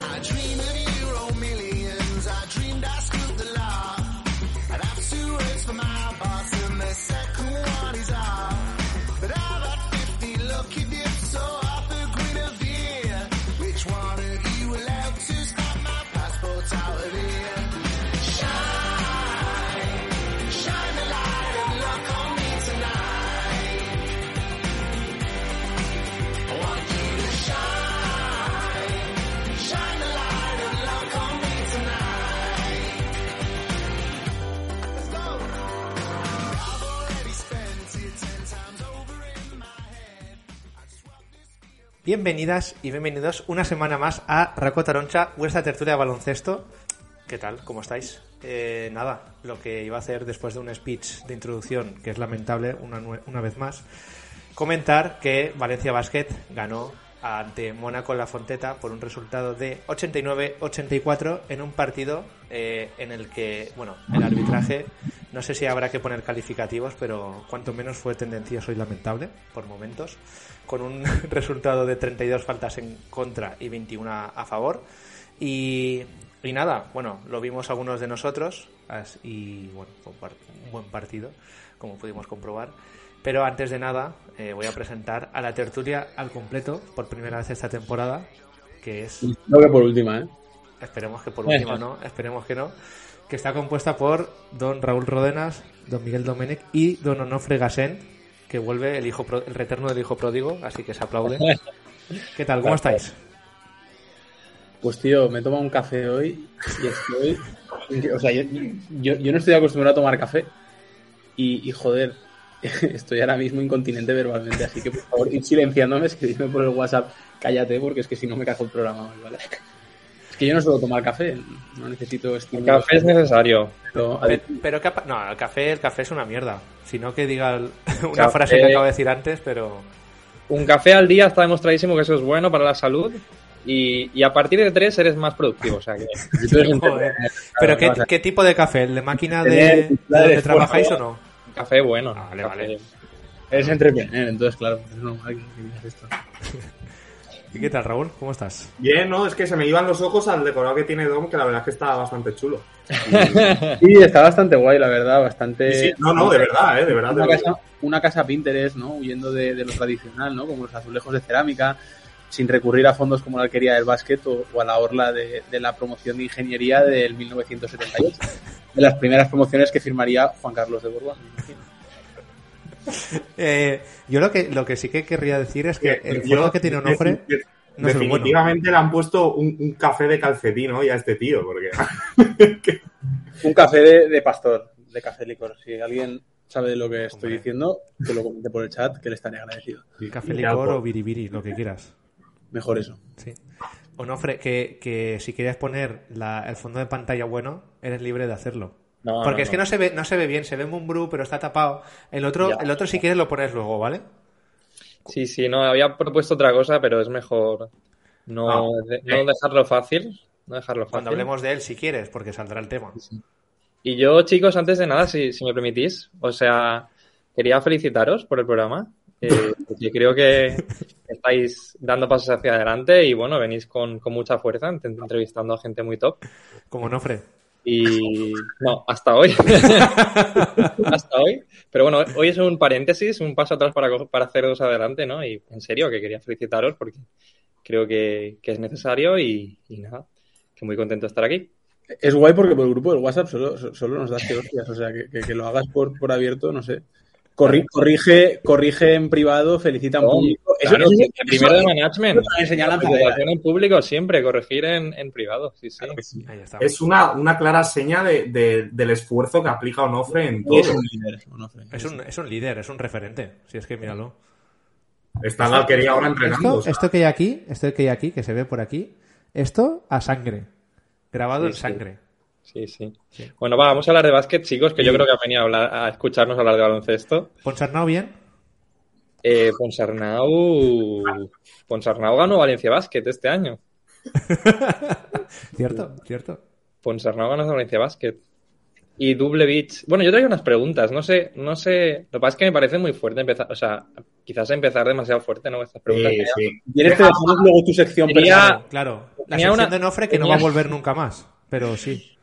I dream Bienvenidas y bienvenidos una semana más a Raco Taroncha, vuestra tertulia de baloncesto. ¿Qué tal? ¿Cómo estáis? Eh, nada, lo que iba a hacer después de un speech de introducción, que es lamentable una, una vez más, comentar que Valencia Basket ganó ante Mónaco la Fonteta por un resultado de 89-84 en un partido eh, en el que, bueno, el arbitraje, no sé si habrá que poner calificativos, pero cuanto menos fue tendencioso y lamentable por momentos, con un resultado de 32 faltas en contra y 21 a favor. Y, y nada, bueno, lo vimos algunos de nosotros y bueno, fue un buen partido, como pudimos comprobar. Pero antes de nada, eh, voy a presentar a la tertulia al completo por primera vez esta temporada, que es, No que por última, ¿eh? esperemos que por última no, esperemos que no, que está compuesta por don Raúl Rodenas, don Miguel Domenech y don Onofre Gasén, que vuelve el, hijo pro- el retorno del hijo pródigo, así que se aplaude. ¿Qué tal? ¿Cómo estáis? Pues tío, me he tomado un café hoy y estoy... O sea, yo, yo, yo no estoy acostumbrado a tomar café y, y, joder, estoy ahora mismo incontinente verbalmente, así que por favor, ir silenciándome, escribidme por el WhatsApp, cállate, porque es que si no me cago el programa hoy, ¿vale? Es que yo no suelo tomar café, no necesito El café es necesario. pero- Pe- Pero, capa- no, el café, el café es una mierda. Si no que diga el- una Café- frase que acabo de decir antes, pero Un café al día está demostradísimo que eso es bueno para la salud. Y, y a partir de tres eres más productivo. O sea que. Joder. Pero ¿qué, qué tipo de café? ¿El de máquina de, de donde trabajáis o no? Café bueno. Ah, vale, Café- vale. Eres entretener, entonces claro, es normal que esto. ¿Y qué tal, Raúl? ¿Cómo estás? Bien, no, es que se me iban los ojos al decorado que tiene Dom, que la verdad es que está bastante chulo. Sí, está bastante guay, la verdad, bastante... Sí, no, no, de verdad, eh, de verdad. de una verdad. casa, una casa Pinterest, ¿no? Huyendo de, de lo tradicional, ¿no? Como los azulejos de cerámica, sin recurrir a fondos como la alquería del básquet o, o a la orla de, de la promoción de ingeniería del 1978. De las primeras promociones que firmaría Juan Carlos de Borbón. Eh, yo lo que, lo que sí que querría decir es que Eh, el esfuerzo que tiene Onofre de- no bueno. Definitivamente le han puesto un, un café de calcetín hoy a este tío, porque Un café de, de pastor, de café licor. Si alguien sabe de lo que estoy Hombre. diciendo, que lo comente por el chat, que le estaré agradecido. Café licor pues. o biribiri, lo que quieras. Mejor eso. Sí. Onofre, que, que si quieres poner la- el fondo de pantalla bueno, eres libre de hacerlo. No, Porque no, es que no. no se ve, no se ve bien, se ve Mumbrú, pero está tapado. El otro, Ya. el otro si quieres lo pones luego, ¿vale? Sí, sí, no, había propuesto otra cosa, pero es mejor no, Ah, de- no dejarlo fácil. No dejarlo fácil. Cuando hablemos de él, si quieres, porque saldrá el tema. Y yo, chicos, antes de nada, si, si me permitís, o sea, quería felicitaros por el programa. Eh, porque creo que estáis dando pasos hacia adelante y bueno, venís con, con mucha fuerza, ent- entrevistando a gente muy top. Como Onofre. Y no, hasta hoy. hasta hoy. Pero bueno, hoy es un paréntesis, un paso atrás para, para haceros adelante, ¿no? Y en serio, que quería felicitaros porque creo que, que es necesario y, nada, que muy contento de estar aquí. Es guay porque por el grupo del WhatsApp solo, solo nos das que. O sea, que, que- que lo hagas por, por abierto, no sé. Corri- corrige, corrige en privado, felicita en público. Eso, Claro, eso- el primero de management. La felicitación en público siempre, corregir en, en privado, sí, sí. Ahí está. es una, una clara seña de, de- del esfuerzo que aplica Onofre en todo. Es un líder, Onofre. Es un, es un líder, es un referente. Si es que míralo. Está en la alquería ahora entrenando. Esto, o sea, esto que hay aquí, esto que hay aquí, que se ve por aquí, Esto a sangre. Grabado Sí, en sí. sangre. Sí, sí. Sí. Bueno, va, vamos a hablar de básquet, chicos, que yo creo que han venido a, hablar- a escucharnos hablar de baloncesto. Ponsarnau bien. Eh, Ponsarnau... Ponsarnau ganó Valencia Basket este año. Cierto, cierto. Ponsarnau ganó Valencia Basket. Y Double Beach. Bueno, yo traigo unas preguntas. No sé, no sé. Lo que pasa es que me parece muy fuerte empezar. O sea, quizás empezar demasiado fuerte, ¿no? Estas preguntas. Sí, sí. ¿Quieres que dejamos luego tu sección personal? Claro. La Tenía sección una- de Nofre que no tenía- va a volver nunca más. Pero sí.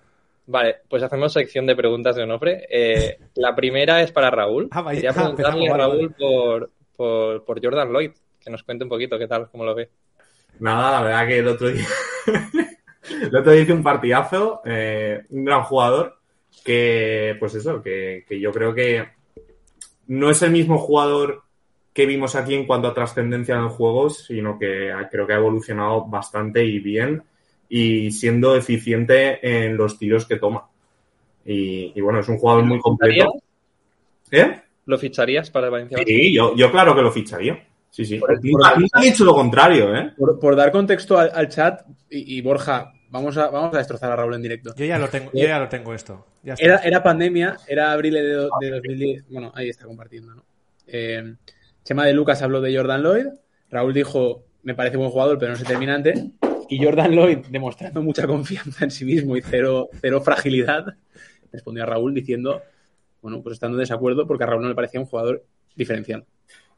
Vale, pues hacemos sección de preguntas de Onofre. Eh, la primera es para Raúl. Ah, vaya, Quería ah, preguntarle a empezamos, vale, Raúl por, por, por Jordan Lloyd, que nos cuente un poquito qué tal, cómo lo ve. Nada, la verdad que el otro día. el otro día hice un partidazo, eh, un gran jugador, que, pues eso, que, que yo creo que no es el mismo jugador que vimos aquí en cuanto a trascendencia en los juegos, sino que creo que ha evolucionado bastante y bien, y siendo eficiente en los tiros que toma. Y, y bueno, es un jugador muy completo. ¿Eh? ¿Lo ficharías para el Valencia? Sí, yo, yo claro que lo ficharía. Sí, sí. Por- Nunca, por- he dicho lo contrario, ¿eh? Por, por dar contexto al, al chat, y, y Borja, vamos a, vamos a destrozar a Raúl en directo. Yo ya lo tengo, yo ya lo tengo esto. Ya. Era, era pandemia, era abril de, do- de 2010. Bueno, ahí está compartiendo, ¿no? Eh, Chema de Lucas habló de Jordan Lloyd. Raúl dijo, me parece buen jugador, pero no es determinante. Y Jordan Lloyd, demostrando mucha confianza en sí mismo y cero, cero fragilidad, respondió a Raúl diciendo, bueno, pues estando en desacuerdo porque a Raúl no le parecía un jugador diferencial.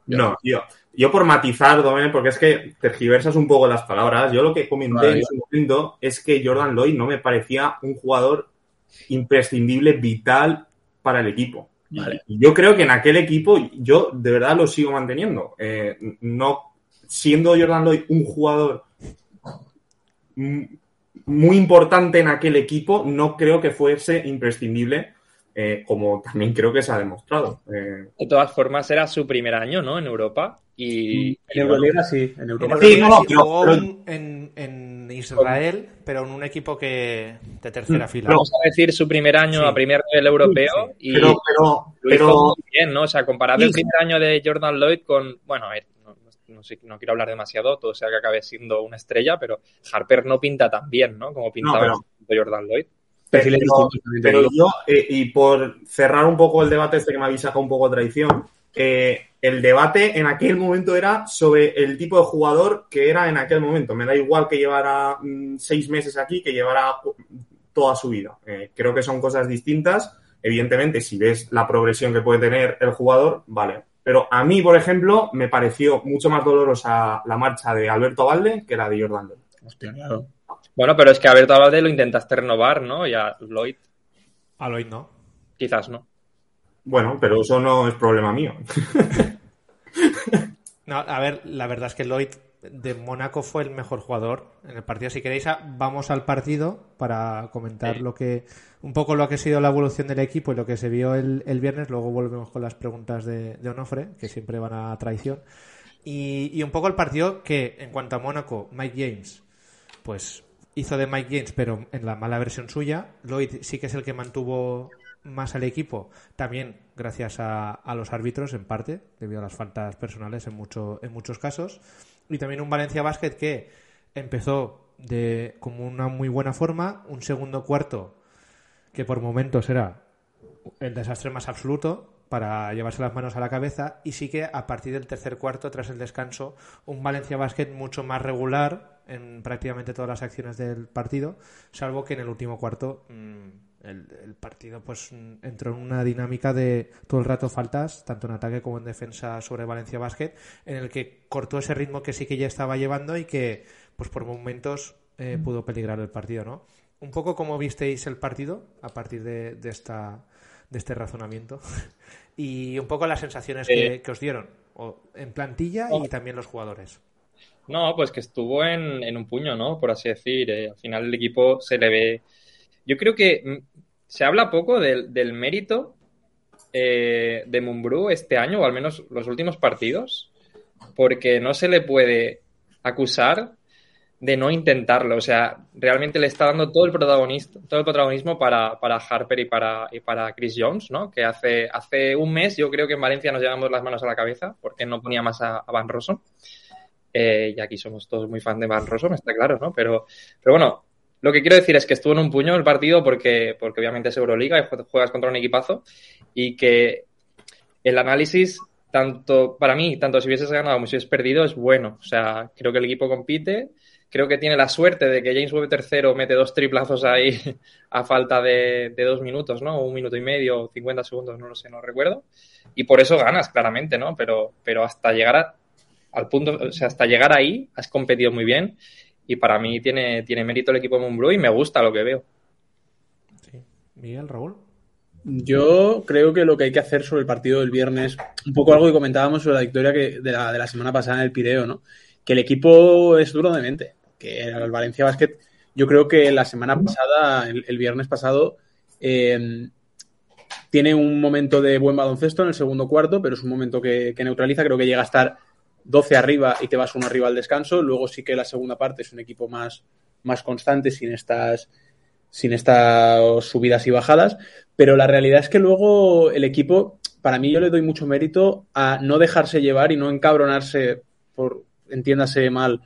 No, yo, yo por matizar, Domene, porque es que tergiversas un poco las palabras. Yo lo que comenté en su momento es que Jordan Lloyd no me parecía un jugador imprescindible, vital para el equipo. Vale. Y yo creo que en aquel equipo yo de verdad lo sigo manteniendo. Eh, no siendo Jordan Lloyd un jugador muy importante en aquel equipo, no creo que fuese imprescindible, eh, como también creo que se ha demostrado. Eh, De todas formas, era su primer año, ¿no? En Europa. Y, y En Euroliga sí, en Europa. Sí, no, no, Sí, pero- jugó pero- un- en, en Israel, pero en un equipo que de tercera fila. vamos a decir su primer año Sí. a primer nivel europeo. Y pero, pero, lo hizo pero, muy bien, ¿no? O sea, comparado Sí, el sí. primer año de Jordan Lloyd con. Bueno, a ver, no, sé- no quiero hablar demasiado, todo sea que acabe siendo una estrella, pero Harper no pinta tan bien, ¿no? Como pintaba pero- Jordan Lloyd. Pero- pero yo, eh, y por cerrar un poco el debate este que me habéis sacado un poco de traición, eh, el debate en aquel momento era sobre el tipo de jugador que era en aquel momento. Me da igual que llevara mm, seis meses aquí que llevara toda su vida. Eh, creo que son cosas distintas. Evidentemente, si ves la progresión que puede tener el jugador, vale. Pero a mí, por ejemplo, me pareció mucho más dolorosa la marcha de Alberto Valde que la de Jordan Lloyd. Hostia, claro. Bueno, pero es que a Alberto Abalde lo intentaste renovar, ¿no? Y a Lloyd Aloy no. quizás no. Bueno, pero eso no es problema mío. No, a ver, la verdad es que Lloyd de Mónaco fue el mejor jugador en el partido. Si queréis, vamos al partido para comentar Sí. lo que un poco lo que ha sido la evolución del equipo y lo que se vio el, el viernes. Luego volvemos con las preguntas de, de Onofre, que siempre van a traición. Y, y un poco el partido que, en cuanto a Mónaco, Mike James, pues hizo de Mike James, pero en la mala versión suya. Lloyd sí que es el que mantuvo más al equipo, también gracias a, a los árbitros en parte, debido a las faltas personales en, mucho, en muchos casos. Y también un Valencia Basket que empezó de como una muy buena forma, un segundo cuarto que por momentos era el desastre más absoluto para llevarse las manos a la cabeza y sí que a partir del tercer cuarto tras el descanso un Valencia Basket mucho más regular en prácticamente todas las acciones del partido salvo que en el último cuarto mm, el, el partido pues entró en una dinámica de todo el rato faltas tanto en ataque como en defensa sobre Valencia Basket en el que cortó ese ritmo que sí que ya estaba llevando y que pues por momentos eh, pudo peligrar el partido ¿no? un poco como visteis el partido a partir de, de esta de este razonamiento y un poco las sensaciones que, Eh. que os dieron o en plantilla y también los jugadores No, pues que estuvo en, en un puño, ¿no? Por así decir. Eh, al final el equipo se le ve. Yo creo que se habla poco del, del mérito eh, de Mumbrú este año, o al menos los últimos partidos, porque no se le puede acusar de no intentarlo. O sea, realmente le está dando todo el protagonista, todo el protagonismo para, para Harper y para, y para Chris Jones, ¿no? Que hace, hace un mes yo creo que en Valencia nos llevamos las manos a la cabeza porque no ponía más a, a Van Rossum. Eh, y aquí somos todos muy fan de Van Rossum, está claro, ¿no? Pero, pero bueno, lo que quiero decir es que estuvo en un puño el partido porque, porque obviamente es Euroliga y juegas contra un equipazo y que el análisis, tanto para mí, tanto si hubieses ganado como si hubieses perdido, es bueno. O sea, creo que el equipo compite, creo que tiene la suerte de que James Webb tercero mete dos triplazos ahí a falta de, de dos minutos, ¿no? Un minuto y medio, 50 segundos, no lo sé, no recuerdo. Y por eso ganas, claramente, ¿no? Pero, pero hasta llegar a- al punto, o sea, hasta llegar ahí has competido muy bien y para mí tiene, tiene mérito el equipo de Moonbrew y me gusta lo que veo. Sí. Miguel, Raúl. Yo creo que lo que hay que hacer sobre el partido del viernes, un poco algo que comentábamos sobre la victoria que, de, la, de la semana pasada en el Pireo, ¿no? Que el equipo es duro de mente. Que el Valencia Basket, yo creo que la semana pasada, el, el viernes pasado, eh, tiene un momento de buen baloncesto en el segundo cuarto, pero es un momento que, que neutraliza. Creo que llega a estar 12 arriba y te vas uno arriba al descanso. Luego sí que la segunda parte es un equipo más, más constante, sin estas, sin estas subidas y bajadas. Pero la realidad es que luego el equipo, para mí yo le doy mucho mérito a no dejarse llevar y no encabronarse por, entiéndase mal,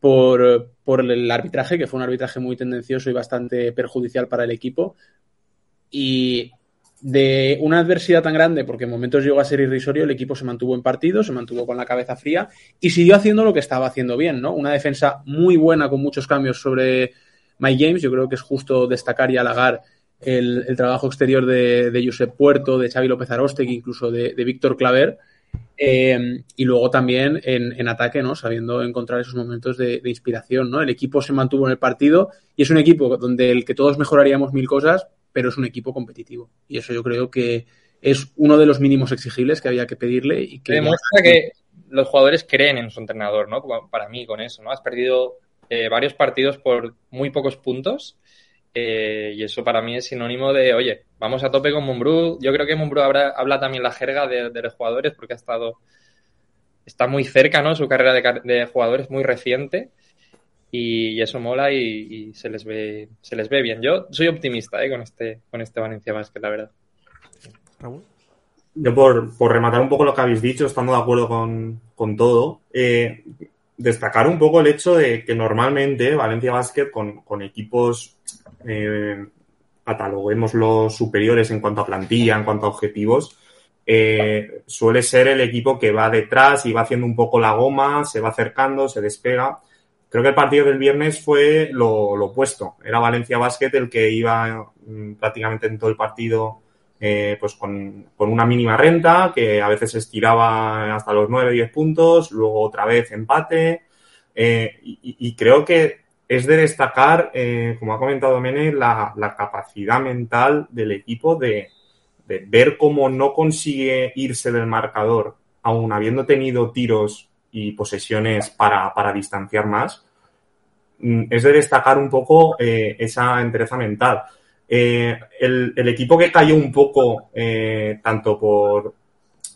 por, por el arbitraje, que fue un arbitraje muy tendencioso y bastante perjudicial para el equipo. Y de una adversidad tan grande, porque en momentos llegó a ser irrisorio, el equipo se mantuvo en partido, se mantuvo con la cabeza fría y siguió haciendo lo que estaba haciendo bien, ¿no? Una defensa muy buena con muchos cambios sobre Mike James. Yo creo que es justo destacar y halagar el, el trabajo exterior de, Josep Puerto, de Xavi López Arostegui, incluso de, de Víctor Claver. Eh, y luego también en, en, ataque, ¿no? Sabiendo encontrar esos momentos de, de, inspiración, ¿no? El equipo se mantuvo en el partido y es un equipo donde el que todos mejoraríamos mil cosas, pero es un equipo competitivo. Y eso yo creo que es uno de los mínimos exigibles que había que pedirle y que demuestra que los jugadores creen en su entrenador, ¿no? Para mí con eso, ¿no? Has perdido eh, varios partidos por muy pocos puntos eh, y eso para mí es sinónimo de, oye, vamos a tope con Mumbrú. Yo creo que Mumbrú habla, habla también la jerga de, de, los jugadores porque ha estado, está muy cerca, ¿no? Su carrera de, de jugadores muy reciente y, y eso mola y, y, se les ve, se les ve bien. Yo soy optimista, ¿eh? Con este, con este Valencia Basket, la verdad. Raúl. Yo por, por, rematar un poco lo que habéis dicho, estando de acuerdo con, con todo, eh, destacar un poco el hecho de que normalmente Valencia Basket con, con equipos eh, cataloguemos los superiores en cuanto a plantilla, en cuanto a objetivos, eh, suele ser el equipo que va detrás y va haciendo un poco la goma, se va acercando, se despega. Creo que el partido del viernes fue lo, opuesto. Era Valencia Basket el que iba mm, prácticamente en todo el partido eh, pues con, una mínima renta, que a veces estiraba hasta los 9-10 puntos, luego otra vez empate. Eh, y, creo que es de destacar, eh, como ha comentado Mene, la, capacidad mental del equipo de, de, ver cómo no consigue irse del marcador, aun habiendo tenido tiros y posesiones para, para distanciar más. Mm, Es de destacar un poco eh, esa entereza mental. Eh, el, el, equipo que cayó un poco, eh, tanto por,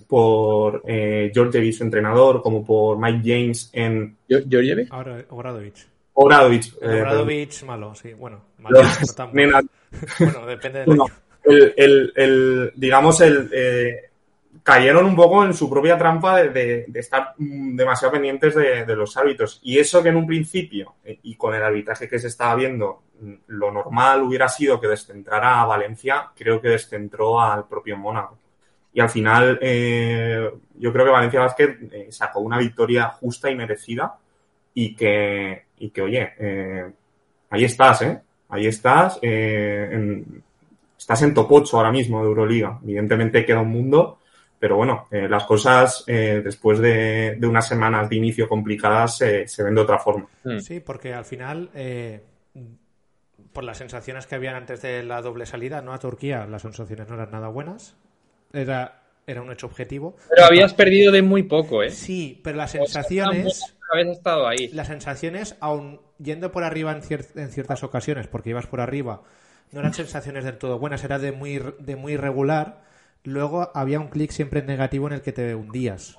por eh, Georgievich, su entrenador, como por Mike James en... ¿Georgievich? Obradovich. Obradovich. Eh, Obradovich, malo, sí. Bueno, malo, bueno. depende del el, el, digamos, el... Eh, cayeron un poco en su propia trampa de, de, de estar demasiado pendientes de, de, los árbitros. Y eso que en un principio, eh, y con el arbitraje que se estaba viendo, lo normal hubiera sido que descentrara a Valencia, creo que descentró al propio Mónaco. Y al final, eh, yo creo que Valencia Basket eh, sacó una victoria justa y merecida. Y que, y que oye, eh, ahí estás, ¿eh? Ahí estás. En, estás en top 8 ahora mismo de Euroliga. Evidentemente queda un mundo pero bueno, eh, las cosas eh, después de, de, unas semanas de inicio complicadas se, se ven de otra forma. Sí, porque al final, eh, por las sensaciones que habían antes de la doble salida, ¿no? A Turquía, las sensaciones no eran nada buenas. Era, era un hecho objetivo. Pero habías perdido de muy poco, ¿eh? Sí, pero las sensaciones. Habías estado ahí. Las sensaciones, aun yendo por arriba en, cier en ciertas ocasiones, porque ibas por arriba, no eran sensaciones del todo buenas, era de muy, de muy regular luego había un clic siempre negativo en el que te hundías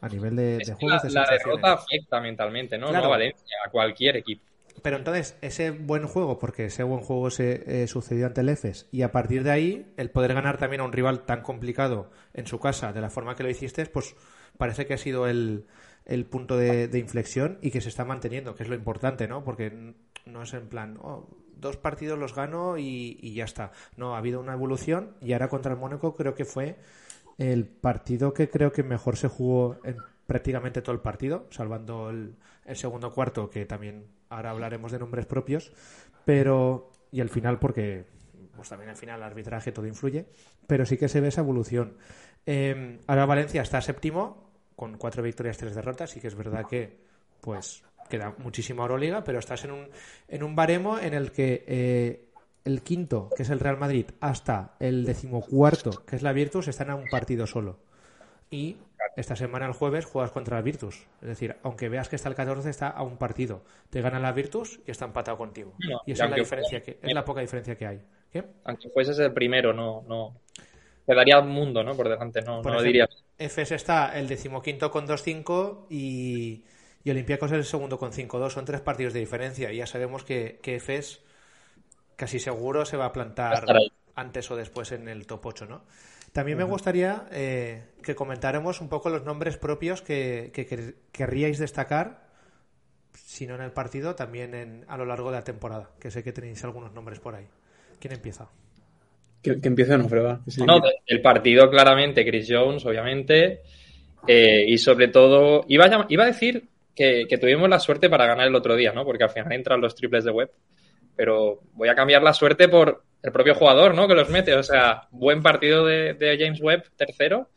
a nivel de, es de juegos la, de la derrota afecta mentalmente, ¿no? Claro. No a Valencia, a cualquier equipo. Pero entonces, ese buen juego, porque ese buen juego se eh, sucedió ante el EFES, y a partir de ahí, el poder ganar también a un rival tan complicado en su casa, de la forma que lo hiciste, pues parece que ha sido el, el punto de, de inflexión y que se está manteniendo, que es lo importante, ¿no? Porque no es en plan, oh, dos partidos los gano y, y ya está. No, ha habido una evolución y ahora contra el Mónaco creo que fue el partido que creo que mejor se jugó en prácticamente todo el partido, salvando el, el segundo cuarto, que también ahora hablaremos de nombres propios, pero y el final porque pues también al final el arbitraje todo influye, pero sí que se ve esa evolución. Eh, ahora Valencia está séptimo con cuatro victorias, tres derrotas, y que es verdad que pues queda muchísima Euroliga, pero estás en un, en un baremo en el que eh, el quinto, que es el Real Madrid, hasta el decimocuarto, que es la Virtus, están a un partido solo. Y esta semana, el jueves, juegas contra la Virtus. Es decir, aunque veas que está el 14, está a un partido. Te gana la Virtus y está empatado contigo. No, y esa es la diferencia que, es la poca diferencia que hay. ¿Qué? Aunque fueses el primero, no, no. Te daría un mundo, ¿no? Por delante, no, Por no ejemplo, diría. FS está el decimoquinto con 2-5 y, y Olympiacos es el segundo con 5-2. Son tres partidos de diferencia. Y ya sabemos que, que FS casi seguro se va a plantar antes o después en el top 8, ¿no? También me gustaría eh, que comentáramos un poco los nombres propios que, que quer- querríais destacar, si no en el partido, también en, a lo largo de la temporada, que sé que tenéis algunos nombres por ahí. ¿Quién empieza? Que, que empiece no. No, el partido claramente, Chris Jones, obviamente. eh, y sobre todo, iba a, iba a decir que, tuvimos la suerte para ganar el otro día, ¿no? Porque al final entran los triples de web. Pero voy a cambiar la suerte por el propio jugador, ¿no? Que los mete. O sea, buen partido de, James Webb, tercero,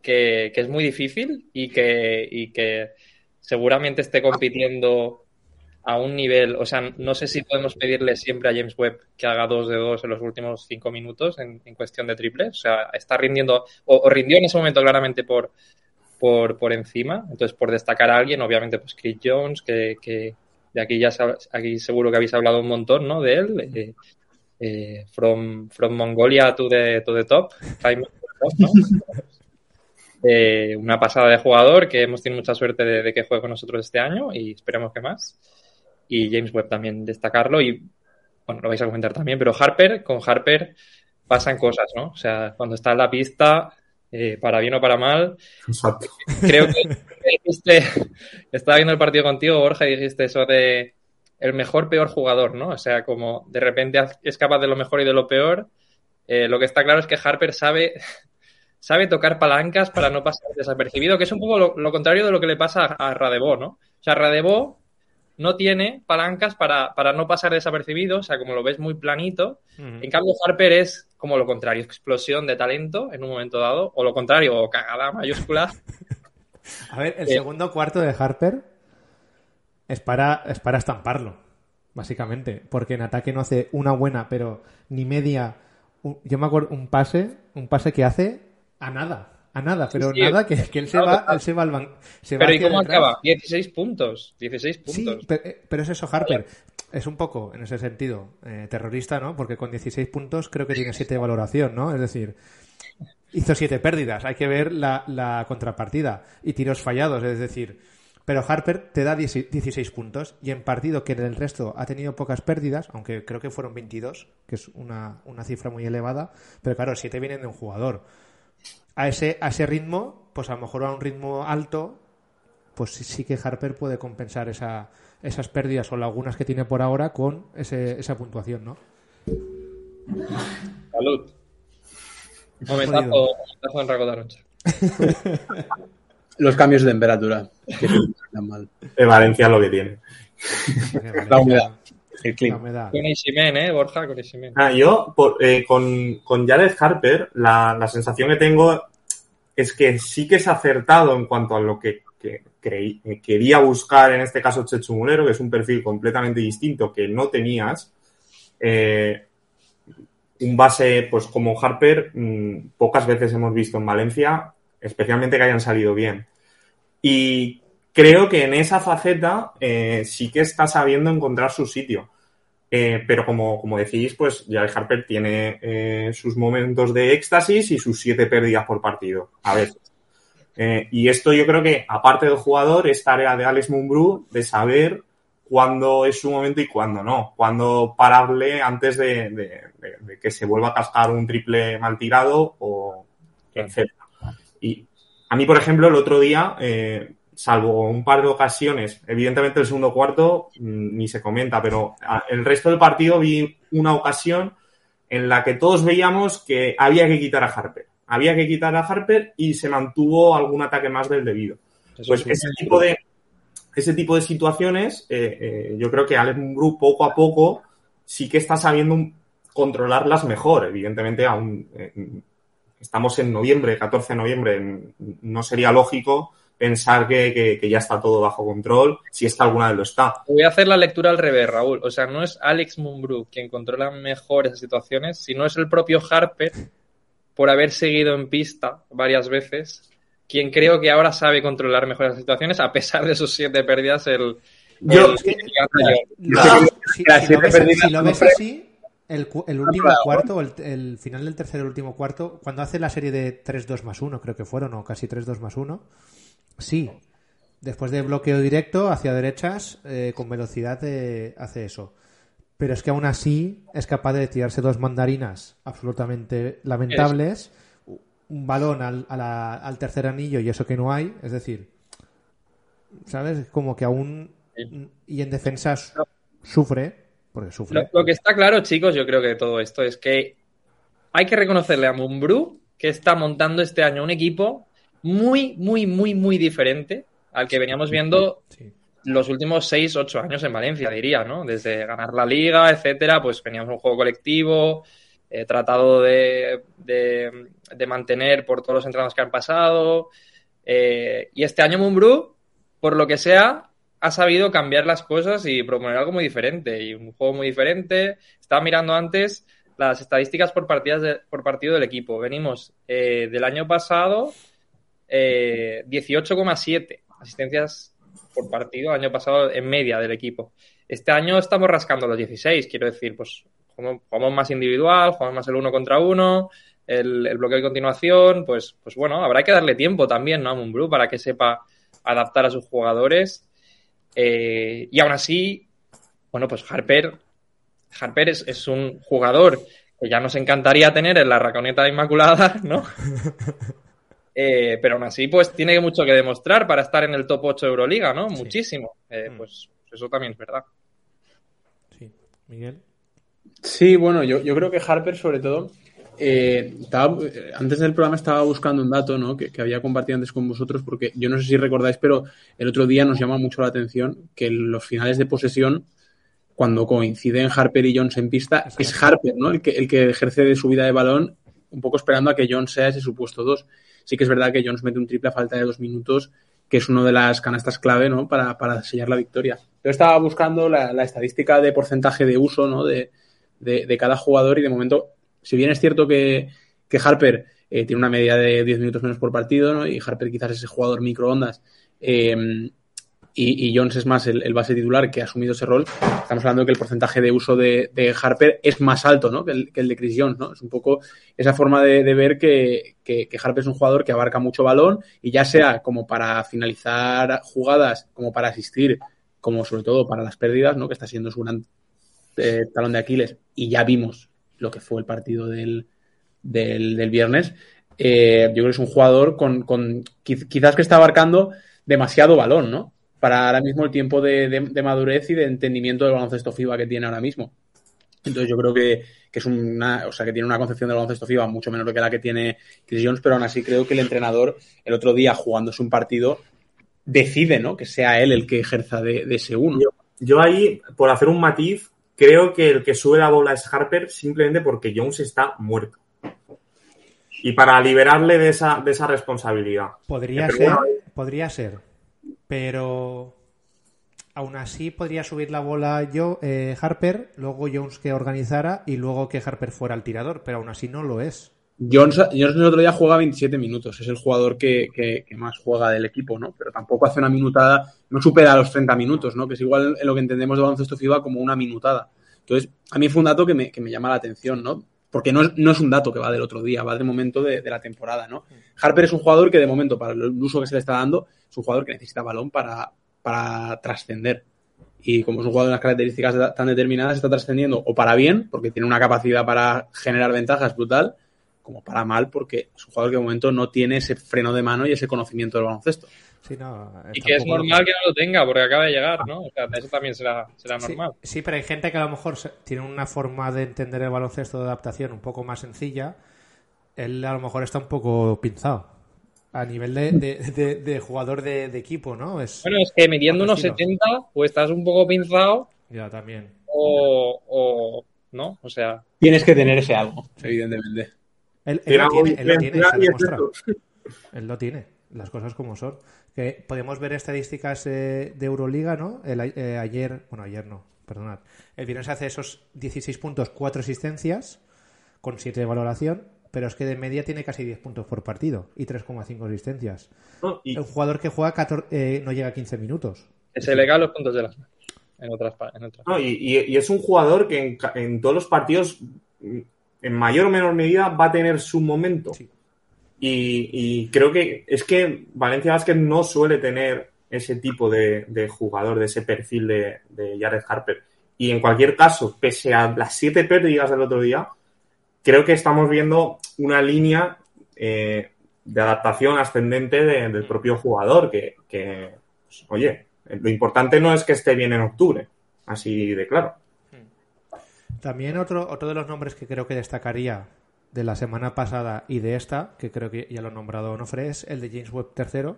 que, que es muy difícil y que, y que seguramente esté compitiendo a un nivel, o sea, no sé si podemos pedirle siempre a James Webb que haga dos de dos en los últimos cinco minutos en, cuestión de triples, o sea, está rindiendo, o rindió en ese momento claramente por, por, por encima, entonces por destacar a alguien, obviamente pues Chris Jones, que, que de aquí ya sab- aquí seguro que habéis hablado un montón, ¿no? De él, eh, eh, from, from Mongolia to the, to the top, ¿no? Eh, una pasada de jugador que hemos tenido mucha suerte de, de que juegue con nosotros este año y esperemos que más. Y James Webb también destacarlo y, bueno, lo vais a comentar también, pero Harper, con Harper pasan cosas, ¿no? O sea, cuando está en la pista, eh, para bien o para mal, Exacto. creo que dijiste, estaba viendo el partido contigo, Borja, y dijiste eso de el mejor, peor jugador, ¿no? O sea, como de repente es capaz de lo mejor y de lo peor. Eh, lo que está claro es que Harper sabe, sabe tocar palancas para no pasar desapercibido, que es un poco lo, lo contrario de lo que le pasa a, a Radebó, ¿no? O sea, Radebó no tiene palancas para, para no pasar desapercibido, o sea, como lo ves muy planito. En cambio, Harper es como lo contrario, explosión de talento en un momento dado, o lo contrario, o cagada mayúscula. A ver, el Eh. segundo cuarto de Harper es para, es para estamparlo, básicamente. Porque en ataque no hace una buena, pero ni media. un- yo me acuerdo un pase, un pase que hace a nada. A nada, pero sí, nada, que, que él se va, él se va al ban- se va Pero ¿y cómo acaba? 16 puntos. 16 Sí, puntos. pero, eh, pero es eso, Harper. Es un poco, en ese sentido, eh, terrorista, ¿no? Porque con 16 puntos creo que tiene 7 de valoración, ¿no? Es decir, hizo 7 pérdidas. Hay que ver la, la contrapartida. Y tiros fallados, es decir. Pero Harper te da 10 16 puntos y en partido que en el resto ha tenido pocas pérdidas, aunque creo que fueron 22, que es una, una cifra muy elevada, pero claro, 7 vienen de un jugador. A ese, a ese ritmo, pues a lo mejor a un ritmo alto, pues sí, sí que Harper puede compensar esa, esas pérdidas o lagunas que tiene por ahora con ese, esa puntuación, ¿no? Salud. Momentazo, momentazo en Raco Taroncha. Los cambios de temperatura. Que están mal. De Valencia es lo que tiene. La humedad. El La clima. humedad. Con Isimen, ¿eh, Borja? Con Isimen. Ah, yo, por- eh, con, con Jared Harper, la, la sensación que tengo es que sí que es acertado en cuanto a lo que, quería buscar, en este caso Chechu Mulero, que es un perfil completamente distinto que no tenías. Eh, un base, pues como Harper, mm, pocas veces hemos visto en Valencia, especialmente que hayan salido bien. Y creo que en esa faceta eh, sí que está sabiendo encontrar su sitio. Eh, pero como, como decís, pues Jared Harper tiene eh, sus momentos de éxtasis y sus siete pérdidas por partido, a veces. Eh, y esto yo creo que, aparte del jugador, es tarea de Alex Mumbrú de saber cuándo es su momento y cuándo no. Cuándo pararle antes de, que se vuelva a cascar un triple mal tirado o etcétera. Y a mí, por ejemplo, el otro día, salvo un par de ocasiones, evidentemente el segundo cuarto mm, ni se comenta, pero a- el resto del partido vi una ocasión en la que todos veíamos que había que quitar a Harper. Había que quitar a Harper y se mantuvo algún ataque más del debido. Eso Pues ese tipo de, ese tipo de situaciones, eh, eh, yo creo que Alex Mumbrú poco a poco sí que está sabiendo un- controlarlas mejor. Evidentemente, aún eh, estamos en noviembre, 14 de noviembre, en- no sería lógico pensar que, que- que ya está todo bajo control, si es que alguna vez lo está. Voy a hacer la lectura al revés, Raúl. O sea, no es Alex Mumbrú quien controla mejor esas situaciones, sino es el propio Harper, por haber seguido en pista varias veces, quien creo que ahora sabe controlar mejor esas situaciones, a pesar de sus siete pérdidas. El, Yo- Lo- Ah, si, las lo ves, así, el último cuarto, el, el final del tercer último cuarto, cuando hace la serie de 3-2 más 1, creo que fueron, o casi 3-2 más 1, sí. Después de bloqueo directo hacia derechas, eh, con velocidad eh, hace eso. Pero es que aún así es capaz de tirarse dos mandarinas absolutamente lamentables, un balón al, a la- al tercer anillo y eso que no hay, es decir, ¿sabes? Es como que aún y en defensa su- sufre, porque sufre. Lo, lo que está claro, chicos, yo creo que de todo esto es que hay que reconocerle a Mumbrú que está montando este año un equipo muy, muy, muy, muy diferente al que veníamos viendo Sí. los últimos 6, 8 años en Valencia, diría, ¿no? Desde ganar la liga, etcétera, pues veníamos un juego colectivo, eh, tratado de, de- de mantener por todos los entrenos que han pasado. eh, y este año Mumbrú, por lo que sea, ha sabido cambiar las cosas y proponer algo muy diferente y un juego muy diferente. Estaba mirando antes las estadísticas por, partidas de- por partido del equipo. Venimos eh, del año pasado eh, 18,7 asistencias por partido el año pasado en media del equipo. Este año estamos rascando los 16, quiero decir, pues jugamos, más individual, jugamos más el uno contra uno, el, el bloqueo de continuación, pues, pues bueno, habrá que darle tiempo también ¿no? a Mumbrú para que sepa adaptar a sus jugadores. Eh, y aún así, bueno, pues Harper, Harper es, es un jugador que ya nos encantaría tener en la raconeta inmaculada, ¿no? Eh, pero aún así, pues tiene mucho que demostrar para estar en el top 8 de Euroliga, ¿no? Sí. Muchísimo. Eh, Mm. pues eso también es verdad. Sí. Miguel. Sí, bueno, yo, yo creo que Harper, sobre todo, eh, estaba- eh, antes del programa estaba buscando un dato ¿no? que, que había compartido antes con vosotros, porque yo no sé si recordáis, pero el otro día nos llama mucho la atención que en los finales de posesión, cuando coinciden Harper y Jones en pista, es Harper ¿no? el, que, el que ejerce de subida de balón, un poco esperando a que Jones sea ese supuesto 2. Sí que es verdad que Jones mete un triple a falta de dos minutos, que es una de las canastas clave ¿no? para, para sellar la victoria. Yo estaba buscando la, estadística de porcentaje de uso ¿no? de, de, de cada jugador y de momento, si bien es cierto que, que Harper eh, tiene una media de 10 minutos menos por partido ¿no? y Harper quizás es ese jugador microondas eh, y, Jones es más el, base titular que ha asumido ese rol, estamos hablando que el porcentaje de uso de, de Harper es más alto ¿no? que, el, de Chris Jones. ¿no? Es un poco esa forma de, de ver que, Harper es un jugador que abarca mucho balón y ya sea como para finalizar jugadas, como para asistir, como sobre todo para las pérdidas, ¿no? que está siendo su gran eh, talón de Aquiles y ya vimos lo que fue el partido del, del, viernes. Eh, yo creo que es un jugador con, con quiz- quizás que está abarcando demasiado balón, ¿no? Para ahora mismo el tiempo de, de- de madurez y de entendimiento del baloncesto FIBA que tiene ahora mismo. Entonces yo creo que, que es una, o sea, que tiene una concepción del baloncesto FIBA mucho menor que la que tiene Chris Jones, pero aún así creo que el entrenador el otro día jugándose un partido decide, ¿no? Que sea él el que ejerza de, de ese uno. Yo ahí, por hacer un matiz, creo que el que sube la bola es Harper simplemente porque Jones está muerto. Y para liberarle de esa, de esa responsabilidad. Podría ser, bueno, podría ser, pero aún así podría subir la bola yo, eh, Harper, luego Jones que organizara y luego que Harper fuera el tirador, pero aún así no lo es. Jones, Jones el otro día juega 27 minutos, es el jugador que, que- más juega del equipo, ¿no? Pero tampoco hace una minutada, no supera los 30 minutos, ¿no? Que es igual en lo que entendemos de baloncesto FIBA como una minutada. Entonces, a mí fue un dato que me, que me llama la atención, ¿no? Porque no es, no es un dato que va del otro día, va del momento de, de la temporada, ¿no? Harper es un jugador que de momento, para el uso que se le está dando, es un jugador que necesita balón para, para trascender. Y como es un jugador de unas características tan determinadas, está trascendiendo o para bien, porque tiene una capacidad para generar ventajas brutal, como para mal, porque es un jugador que de momento no tiene ese freno de mano y ese conocimiento del baloncesto. Sí, no, Y que es normal que no lo tenga porque acaba de llegar, ¿no? O sea, eso también será, será normal. Sí, pero hay gente que a lo mejor tiene una forma de entender el baloncesto de adaptación un poco más sencilla. Él a lo mejor está un poco pinzado. A nivel de, de- de- de jugador de, de equipo, ¿no? Es, Bueno, es que midiendo unos estilo. 70, o estás un poco pinzado, Ya, también. o, o no, o sea, Tienes que tener ese algo, evidentemente. Él, lo tiene, él lo tiene. Él lo tiene, las cosas como son. Que podemos ver estadísticas eh, de Euroliga, ¿no? El, a- eh, ayer, bueno, ayer no, perdonad. El viernes hace esos 16 puntos, 4 asistencias, con 7 de valoración, pero es que de media tiene casi 10 puntos por partido y 3,5 asistencias. ¿no? Y, Un jugador que juega 14, eh, no llega a 15 minutos. se le caen los puntos de las manos. En otras, en otras. no, y- y- y es un jugador que en, ca- en todos los partidos, en mayor o menor medida, va a tener su momento. Sí. Y, creo que es que Valencia Vázquez no suele tener ese tipo de, jugador, de ese perfil de, Jared Harper. Y en cualquier caso, pese a las siete pérdidas del otro día, creo que estamos viendo una línea eh, de adaptación ascendente de- del propio jugador, que, pues, oye, lo importante no es que esté bien en octubre, así de claro. También otro, otro de los nombres que creo que destacaría de la semana pasada y de esta, que creo que ya lo ha nombrado Onofre, es el de James Webb III,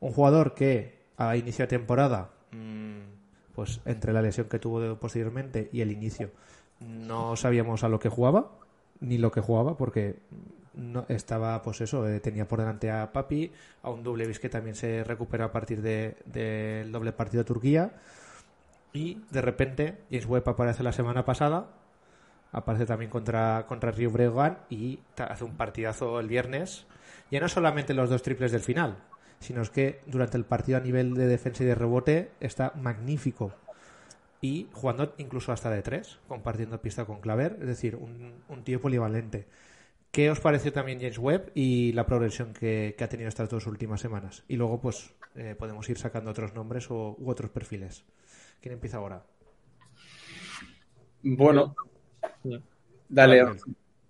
un jugador que a inicio de temporada, mm, pues entre la lesión que tuvo de- posteriormente y el inicio, no sabíamos a lo que jugaba, ni lo que jugaba, porque no estaba, pues eso, eh, tenía por delante a Papi, a un doble que también se recupera a partir de- del doble partido de Turquía, y de repente James Webb aparece la semana pasada, aparece también contra, contra Rio Breogán y hace un partidazo el viernes. Ya no solamente los dos triples del final, sino es que durante el partido a nivel de defensa y de rebote está magnífico. Y jugando incluso hasta de tres, compartiendo pista con Claver, es decir, un, un tío polivalente. ¿Qué os pareció también James Webb y la progresión que, que ha tenido estas dos últimas semanas? Y luego, pues, eh, podemos ir sacando otros nombres o, u otros perfiles. ¿Quién empieza ahora? Bueno, dale.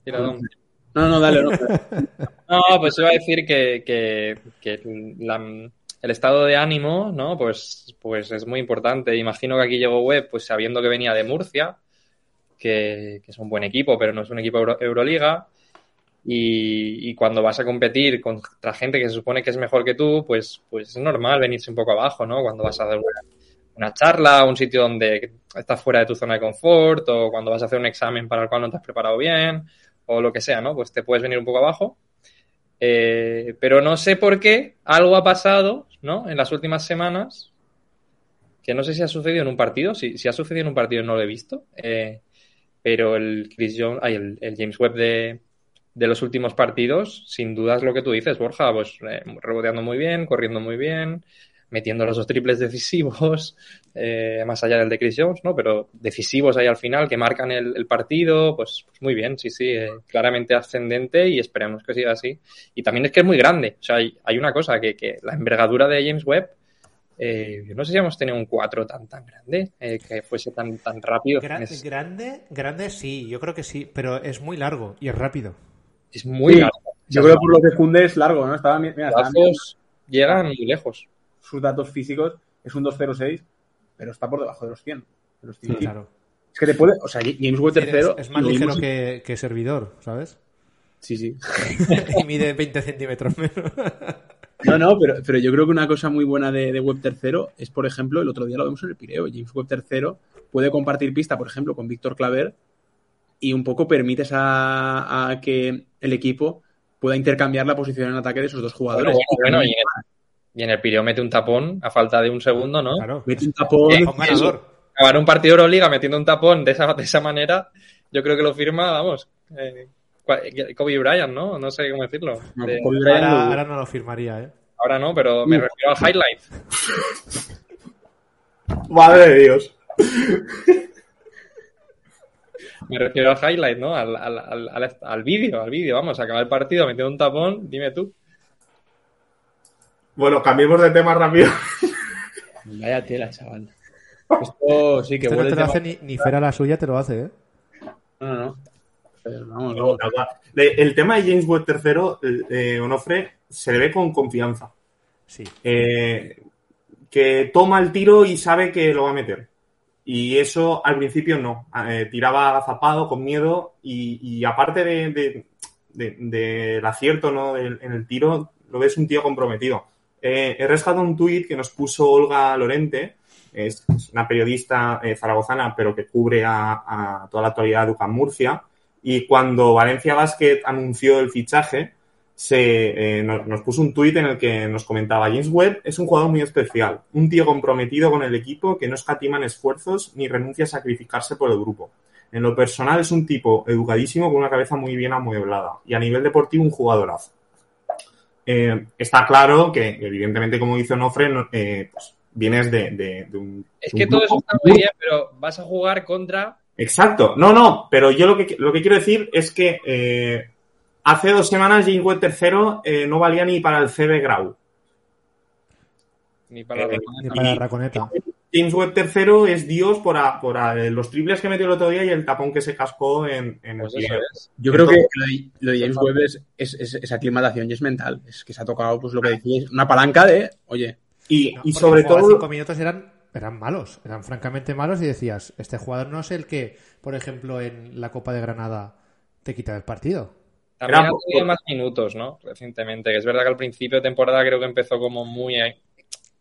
Tira. No, no, dale. No. No, pues iba a decir que, que- que la- el estado de ánimo, ¿no? Pues, pues es muy importante. Imagino que aquí llegó Web, pues sabiendo que venía de Murcia, que, que es un buen equipo, pero no es un equipo Euro- Euroliga. Y, y cuando vas a competir contra gente que se supone que es mejor que tú, pues, pues es normal venirse un poco abajo, ¿no? Cuando vas a dar una, charla, un sitio donde estás fuera de tu zona de confort, o cuando vas a hacer un examen para el cual no te has preparado bien, o lo que sea, ¿no? Pues te puedes venir un poco abajo. Eh, pero no sé por qué algo ha pasado, ¿no? En las últimas semanas, que no sé si ha sucedido en un partido, si, si ha sucedido en un partido no lo he visto, eh, pero el Chris Jones, ay, el, el James Webb de, de los últimos partidos, sin duda es lo que tú dices, Borja, pues eh, reboteando muy bien, corriendo muy bien, metiendo los dos triples decisivos, eh, más allá del de Chris Jones, ¿no? Pero decisivos ahí al final, que marcan el, el partido, pues, pues muy bien, sí, sí, eh, claramente ascendente y esperemos que siga así. Y también es que es muy grande, o sea, hay, hay una cosa, que, que la envergadura de James Webb, eh, yo no sé si hemos tenido un 4 tan, tan grande, eh, que fuese tan, tan rápido. Gra- es, grande, grande sí, yo creo que sí, pero es muy largo y es rápido. es muy Sí, largo. Yo creo que por lo que funde es largo, ¿no? Estaba, mi- mira, estaba llegan muy lejos. Sus datos físicos, es un 206, pero está por debajo de los 100. de los 100. Claro. Es que te puede, o sea, James Webb tercero. es más ligero que, que servidor, ¿sabes? Sí, sí. y mide 20 centímetros menos. No, no, pero, pero yo creo que una cosa muy buena de, de Web tercero es, por ejemplo, el otro día lo vemos en el Pireo. James Webb tercero puede compartir pista, por ejemplo, con Víctor Claver y un poco permites a, a que el equipo pueda intercambiar la posición en ataque de esos dos jugadores. Bueno, bueno, y, en el, y en el Pireo mete un tapón a falta de un segundo, ¿no? Claro. Mete un tapón. Eh. Acabar un partido de Euroliga metiendo un tapón de esa, de esa manera, yo creo que lo firma, vamos, eh, cua- Kobe Bryant, ¿no? No sé cómo decirlo. No, De- Kobe Bryant Ahora, no lo firmaría, ¿eh? ahora no, pero me Uh. refiero al highlight. Madre de Dios. Me refiero al highlight, ¿no? Al, al, al, al, al vídeo, al vídeo, vamos, acabar el partido metiendo un tapón, dime tú. Bueno, cambiemos de tema rápido. Vaya tela, chaval. Esto sí que Esto no te lo hace ni, ni Fera la suya, te lo hace, ¿eh? No, no, no. Pero vamos, El tema de James Webb III, eh, eh, Onofre, se le ve con confianza. Sí. eh, que toma el tiro y sabe que lo va a meter. Y eso al principio no. Eh, tiraba agazapado, con miedo, y, y aparte de, de- de- del acierto ¿no? en el tiro, lo ves un tío comprometido. Eh, he rescatado un tuit que nos puso Olga Lorente, es, una periodista eh, zaragozana, pero que cubre a, toda la actualidad de UCAM Murcia. Y cuando Valencia Basket anunció el fichaje, se, eh, nos, puso un tuit en el que nos comentaba James Webb es un jugador muy especial, un tío comprometido con el equipo que no escatima esfuerzos ni renuncia a sacrificarse por el grupo. En lo personal es un tipo educadísimo con una cabeza muy bien amueblada y a nivel deportivo un jugadorazo. Eh, está claro que, evidentemente, como dice Onofre, no- eh, pues, vienes de, de- de un. Es que un todo grupo eso está muy bien, pero vas a jugar contra. Exacto. No, no, pero yo lo que, lo que quiero decir es que eh, hace dos semanas Webb tercero eh, no valía ni para el CB Grau. Ni para Eh, Ni para Raconeta. James Webb tercero es Dios por, a- por a- los triples que metió el otro día y el tapón que se cascó en, en Pues el es. Yo creo que Entonces- lo de, lo de James Webb es, es, es- es aclimatación y es mental. Es que se ha tocado, pues lo que decíais, una palanca de, oye, Y, No, y porque sobre todo, cinco minutos eran, eran malos, eran francamente malos y decías, este jugador no es el que, por ejemplo, en la Copa de Granada te quita el partido. También ha tenido más minutos, ¿no? Recientemente. Que es verdad que al principio de temporada creo que empezó como muy, eh,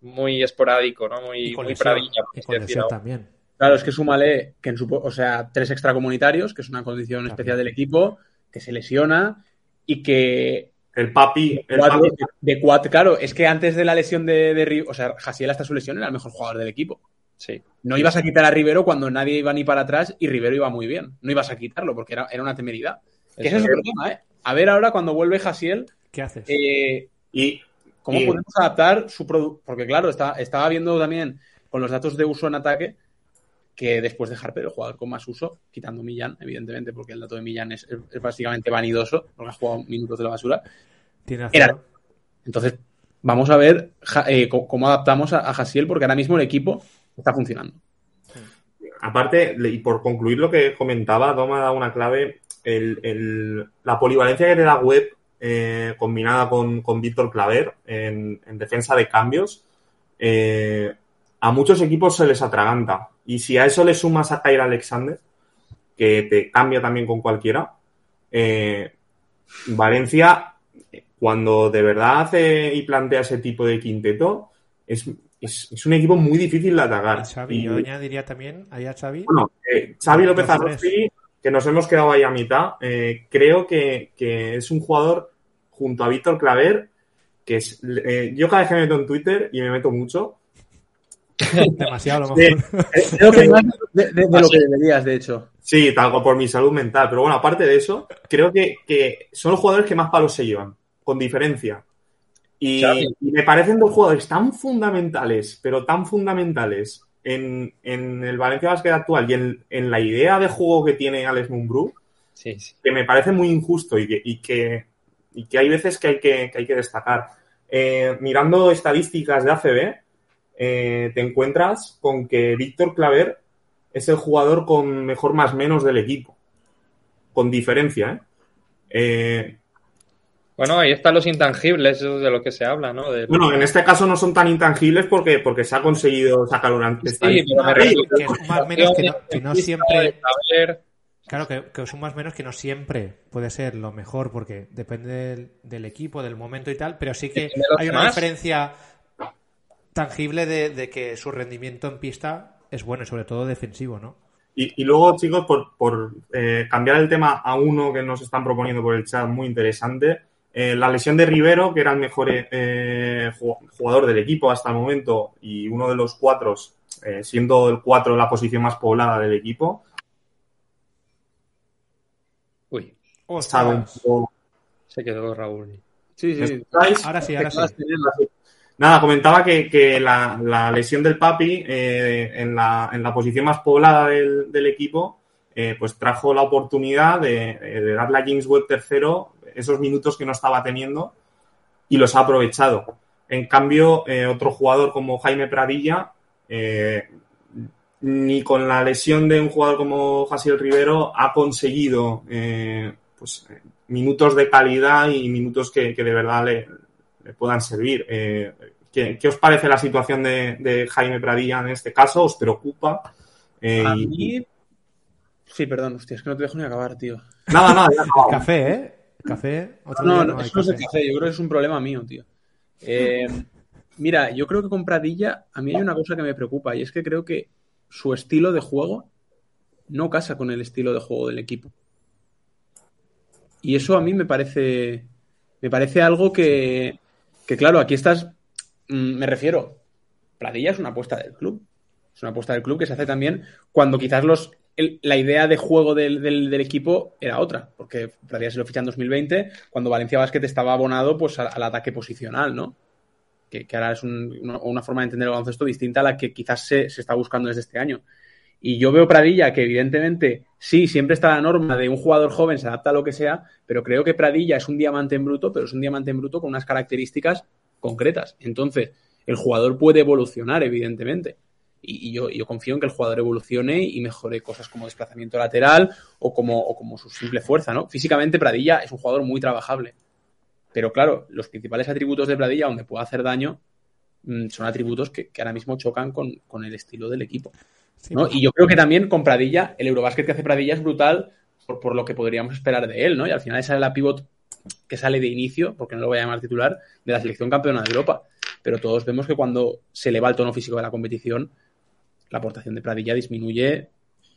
muy esporádico, ¿no? Muy, Y con muy lesión, pradilla, y con lesión también. claro, es que súmale que en su, o sea, tres extracomunitarios, que es una condición especial del equipo, que se lesiona y que el papi, el cuatro- papi de cuatro, claro, es que antes de la lesión de, de Ri- o sea, Jasiel hasta su lesión era el mejor jugador del equipo. Sí. No ibas a quitar a Rivero cuando nadie iba ni para atrás y Rivero iba muy bien. No ibas a quitarlo porque era, era una temeridad. Que ese es Eso otro tema, ¿eh? A ver ahora cuando vuelve Jasiel, ¿Qué haces? eh, y, ¿cómo y- podemos adaptar su producto? Porque claro, está, estaba viendo también con los datos de uso en ataque que después de Harper, el jugador con más uso, quitando Millán, evidentemente, porque el dato de Millán es, es básicamente vanidoso, porque ha jugado minutos de la basura. Tiene era- razón. Entonces, vamos a ver eh, cómo adaptamos a, a Jasiel, porque ahora mismo el equipo está funcionando. aparte, y por concluir lo que comentaba, Doma ha dado una clave, el- el- la polivalencia que te da Web eh, combinada con, con Víctor Claver en, en defensa de cambios, eh, a muchos equipos se les atraganta. Y si a eso le sumas a Kyra Alexander, que te cambia también con cualquiera, eh, Valencia, cuando de verdad hace y plantea ese tipo de quinteto, es, es- es un equipo muy difícil de atacar. Xavi, Y- yo añadiría también, ahí a Xavi, bueno, Xavi López Los Arrozi, que nos hemos quedado ahí a mitad, creo que, que es un jugador junto a Víctor Claver, que es, eh, yo cada vez que me meto en Twitter, y me meto mucho, demasiado a lo Sí. mejor. Creo que más de, de- de lo que deberías, de hecho. sí, tal como por mi salud mental, pero bueno, aparte de eso, creo que, que son los jugadores que más palos se llevan, con diferencia. Y, me parecen dos jugadores tan fundamentales, pero tan fundamentales en, en el Valencia Basket actual y en, en la idea de juego que tiene Alex Mumbrú, Sí, sí. que me parece muy injusto y que, y que, y que hay veces que hay que, que hay que destacar. Eh, mirando estadísticas de ACB, eh, te encuentras con que Víctor Claver es el jugador con mejor más menos del equipo. Con diferencia, ¿eh? Eh, Bueno, ahí están los intangibles, eso de lo que se habla, ¿no? De- bueno, en este caso no son tan intangibles porque, porque se ha conseguido sacar una Sí, pero me refiero que es más menos que no, que no siempre Claro, que, que un más menos que no siempre puede ser lo mejor, porque depende del, del equipo, del momento y tal, pero sí que hay una diferencia tangible de, de que su rendimiento en pista es bueno y sobre todo defensivo, ¿no? Y, y luego, chicos, por, por, eh, cambiar el tema a uno que nos están proponiendo por el chat, muy interesante, eh, la lesión de Rivero, que era el mejor eh, ju- jugador del equipo hasta el momento y uno de los cuatro, eh, siendo el cuatro la posición más poblada del equipo, uy, sabe un Ostras. se quedó Raúl. Sí, ¿Me sí. Ahora sí, ahora sí. Nada, comentaba que, que la, la lesión del Papi eh, en, la, en la posición más poblada del, del equipo, eh, pues trajo la oportunidad de, de darle a James Webb tercero esos minutos que no estaba teniendo y los ha aprovechado. En cambio, eh, otro jugador como Jaime Pradilla, eh, ni con la lesión de un jugador como Jasiel Rivero ha conseguido eh, pues, eh, minutos de calidad y minutos que, que de verdad le, le puedan servir. Eh, ¿Qué, qué os parece la situación de, de Jaime Pradilla en este caso? ¿Os preocupa? Eh, A y- mí... Sí, perdón, hostia, es que no te dejo ni acabar, tío. Nada, nada, ya acabamos. Café, ¿eh? Café. Otro No, no, no eso no es el café. café, yo creo que es un problema mío, tío. Eh, mira, yo creo que con Pradilla a mí hay una cosa que me preocupa y es que creo que su estilo de juego no casa con el estilo de juego del equipo. Y eso a mí me parece, me parece algo que, que claro, aquí estás, mm, me refiero, Pradilla es una apuesta del club. Es una apuesta del club que se hace también cuando quizás los, el- la idea de juego del, del- equipo era otra, porque Pradilla se lo ficha en 2020, cuando Valencia Basket estaba abonado pues al, ataque posicional, ¿no? Que, ahora es un- una, una forma de entender el baloncesto distinta a la que quizás se, se está buscando desde este año. Y yo veo Pradilla que evidentemente sí, siempre está la norma de un jugador joven se adapta a lo que sea, pero creo que Pradilla es un diamante en bruto, pero es un diamante en bruto con unas características concretas. Entonces, el jugador puede evolucionar, evidentemente. Y, yo, confío en que el jugador evolucione y mejore cosas como desplazamiento lateral o como, como su simple fuerza, ¿no? Físicamente, Pradilla es un jugador muy trabajable. Pero claro, los principales atributos de Pradilla, donde puede hacer daño, mm, son atributos que, que ahora mismo chocan con, con el estilo del equipo. ¿No? Y yo creo que también con Pradilla, el Eurobásquet que hace Pradilla es brutal por, por lo que podríamos esperar de él, ¿no? Y al final esa es la pivot que sale de inicio, porque no lo voy a llamar titular, de la selección campeona de Europa. Pero todos vemos que cuando se eleva el tono físico de la competición, la aportación de Pradilla disminuye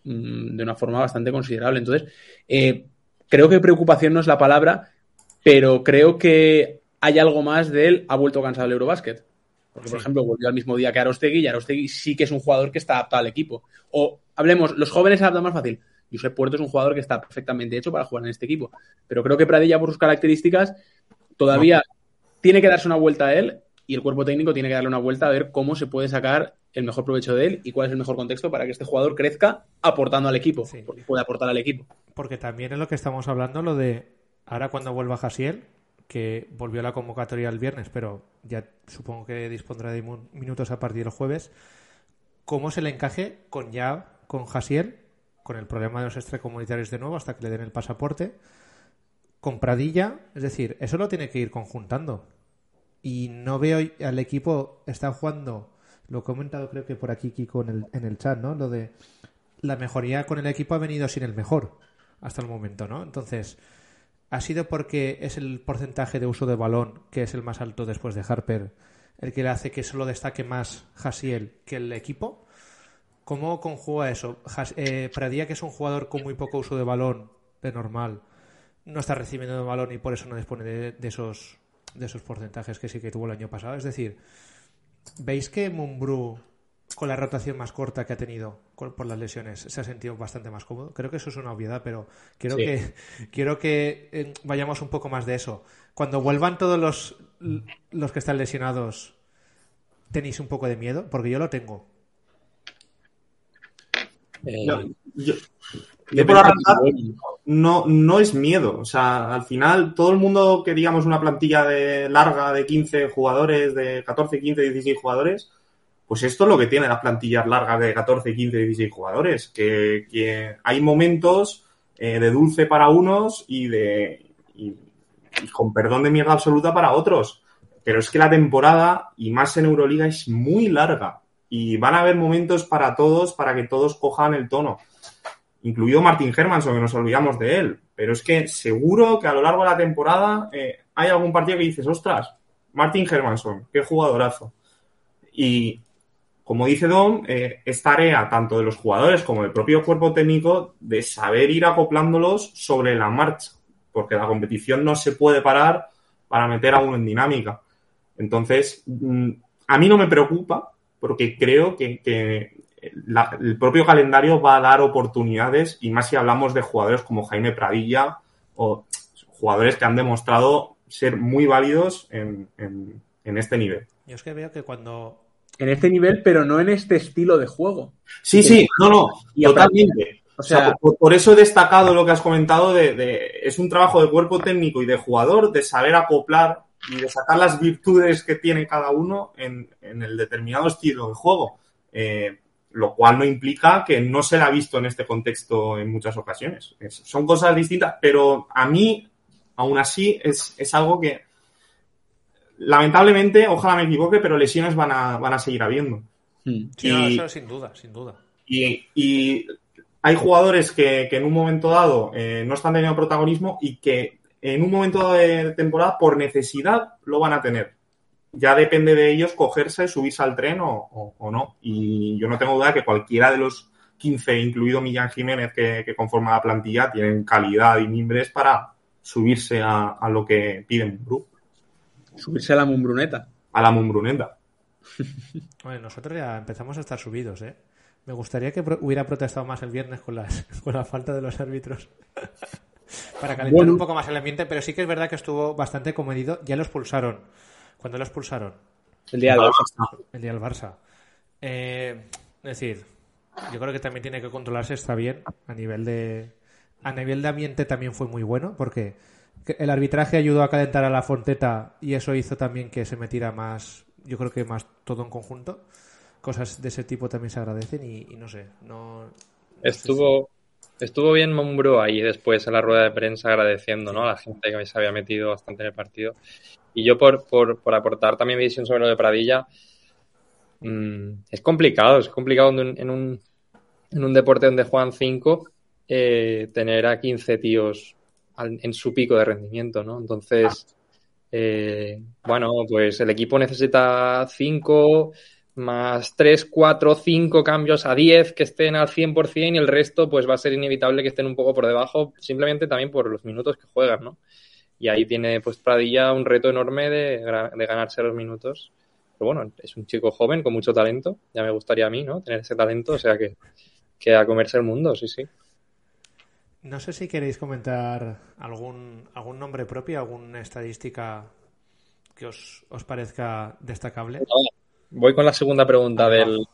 mm, de una forma bastante considerable. Entonces, eh, creo que preocupación no es la palabra, pero creo que hay algo más de él, ha vuelto cansado el Eurobásquet. Porque, por ejemplo, volvió al mismo día que Arostegui y Arostegui sí que es un jugador que está adaptado al equipo. O hablemos, los jóvenes se adaptan más fácil. Josep Puerto es un jugador que está perfectamente hecho para jugar en este equipo. Pero creo que Pradilla, por sus características, todavía tiene que darse una vuelta a él y el cuerpo técnico tiene que darle una vuelta a ver cómo se puede sacar el mejor provecho de él y cuál es el mejor contexto para que este jugador crezca aportando al equipo. Sí. Porque puede aportar al equipo. Porque también es lo que estamos hablando, lo de ahora cuando vuelva Jasiel, que volvió a la convocatoria el viernes, pero ya supongo que dispondrá de minutos a partir del jueves, cómo se le encaje con ya, con Jasiel, con el problema de los extracomunitarios de nuevo hasta que le den el pasaporte, con Pradilla, es decir, eso lo tiene que ir conjuntando. Y no veo al equipo, están jugando, lo he comentado creo que por aquí Kiko en el, en el chat, ¿no? Lo de la mejoría con el equipo ha venido sin el mejor hasta el momento, ¿no? Entonces, ¿ha sido porque es el porcentaje de uso de balón que es el más alto después de Harper el que le hace que solo destaque más Hasiel que el equipo? ¿Cómo conjuga eso? Eh, Pradilla, que es un jugador con muy poco uso de balón, de normal, no está recibiendo el balón y por eso no dispone de, de esos de esos porcentajes que sí que tuvo el año pasado. Es decir, ¿veis que Mumbrú, con la rotación más corta que ha tenido con- por las lesiones, se ha sentido bastante más cómodo? Creo que eso es una obviedad, pero quiero Sí. que quiero que eh, vayamos un poco más de eso. Cuando vuelvan todos los, los que están lesionados, ¿tenéis un poco de miedo? Porque yo lo tengo. Eh, Yo, yo- yo Depende por arrancar, no, no es miedo. O sea, al final, todo el mundo que digamos una plantilla de larga de 15 jugadores, de 14, 15, 16 jugadores, pues esto es lo que tiene las plantillas largas de 14, 15, 16 jugadores. Que, hay momentos eh, de dulce para unos y de. Y con perdón de mierda absoluta para otros. Pero es que la temporada, y más en Euroliga, es muy larga. Y van a haber momentos para todos, para que todos cojan el tono incluido Martin Hermanson, que nos olvidamos de él. Pero es que seguro que a lo largo de la temporada eh, hay algún partido que dices, ostras, Martin Hermanson, qué jugadorazo. Y como dice Dom, eh, es tarea tanto de los jugadores como del propio cuerpo técnico de saber ir acoplándolos sobre la marcha, porque la competición no se puede parar para meter a uno en dinámica. Entonces, mm, a mí no me preocupa, porque creo que, el propio calendario va a dar oportunidades, y más si hablamos de jugadores como Jaime Pradilla o jugadores que han demostrado ser muy válidos en, en- en este nivel. Yo es que veo que cuando En este nivel, pero no en este estilo de juego. Sí, sí, no, no, Y totalmente. O O sea, sea, por, por eso he destacado lo que has comentado de, de- es un trabajo de cuerpo técnico y de jugador de saber acoplar y de sacar las virtudes que tiene cada uno en, en el determinado estilo de juego. Eh, lo cual no implica que no se la ha visto en este contexto en muchas ocasiones. Es- son cosas distintas, pero a mí, aún así, es, es algo que lamentablemente, ojalá me equivoque, pero lesiones van a, van a seguir habiendo. Hmm. Sí, no, eso sin duda, sin duda. Y, y hay jugadores que, que en un momento dado eh, no están teniendo protagonismo y que en un momento dado de temporada, por necesidad, lo van a tener. Ya depende de ellos cogerse, subirse al tren o, o- o no. Y yo no tengo duda que cualquiera de los 15, incluido Millán Jiménez, que, que conforma la plantilla, tienen calidad y mimbres para subirse a, a lo que piden Mumbrú, Subirse a la Mumbruneta. a la Mumbrunenda. Bueno, nosotros ya empezamos a estar subidos, ¿eh? Me gustaría que pro- hubiera protestado más el viernes con, las, con la falta de los árbitros. Para calentar Bueno. un poco más el ambiente, pero sí que es verdad que estuvo bastante comedido. Ya lo expulsaron. ¿Cuándo lo expulsaron? El día de Barça. El día del Barça. Eh, es decir, yo creo que también tiene que controlarse, está bien. A nivel de. A nivel de ambiente también fue muy bueno, porque el arbitraje ayudó a calentar a la Fonteta y eso hizo también que se metiera más, yo creo que más todo en conjunto. Cosas de ese tipo también se agradecen y, no sé, no. Estuvo, estuvo bien Mumbrú ahí después en la rueda de prensa agradeciendo ¿no? a la gente que se había metido bastante en el partido. Y yo por, por, por aportar también mi visión sobre lo de Pradilla, mm, es complicado, es complicado en un, en un, deporte donde juegan 5 tener a 15 tíos al- en su pico de rendimiento, ¿no? Entonces, eh, bueno, pues el equipo necesita 5 más 3, 4, 5 cambios a 10 que estén al 100% y el resto pues va a ser inevitable que estén un poco por debajo, simplemente también por los minutos que juegan, ¿no? Y ahí tiene pues Pradilla un reto enorme de ganarse los minutos. Pero bueno, es un chico joven con mucho talento, ya me gustaría a mí, ¿no? Tener ese talento, o sea que, que a comerse el mundo, sí, sí. No sé si queréis comentar algún, algún nombre propio, alguna estadística que os, os parezca destacable. Voy con la segunda pregunta del,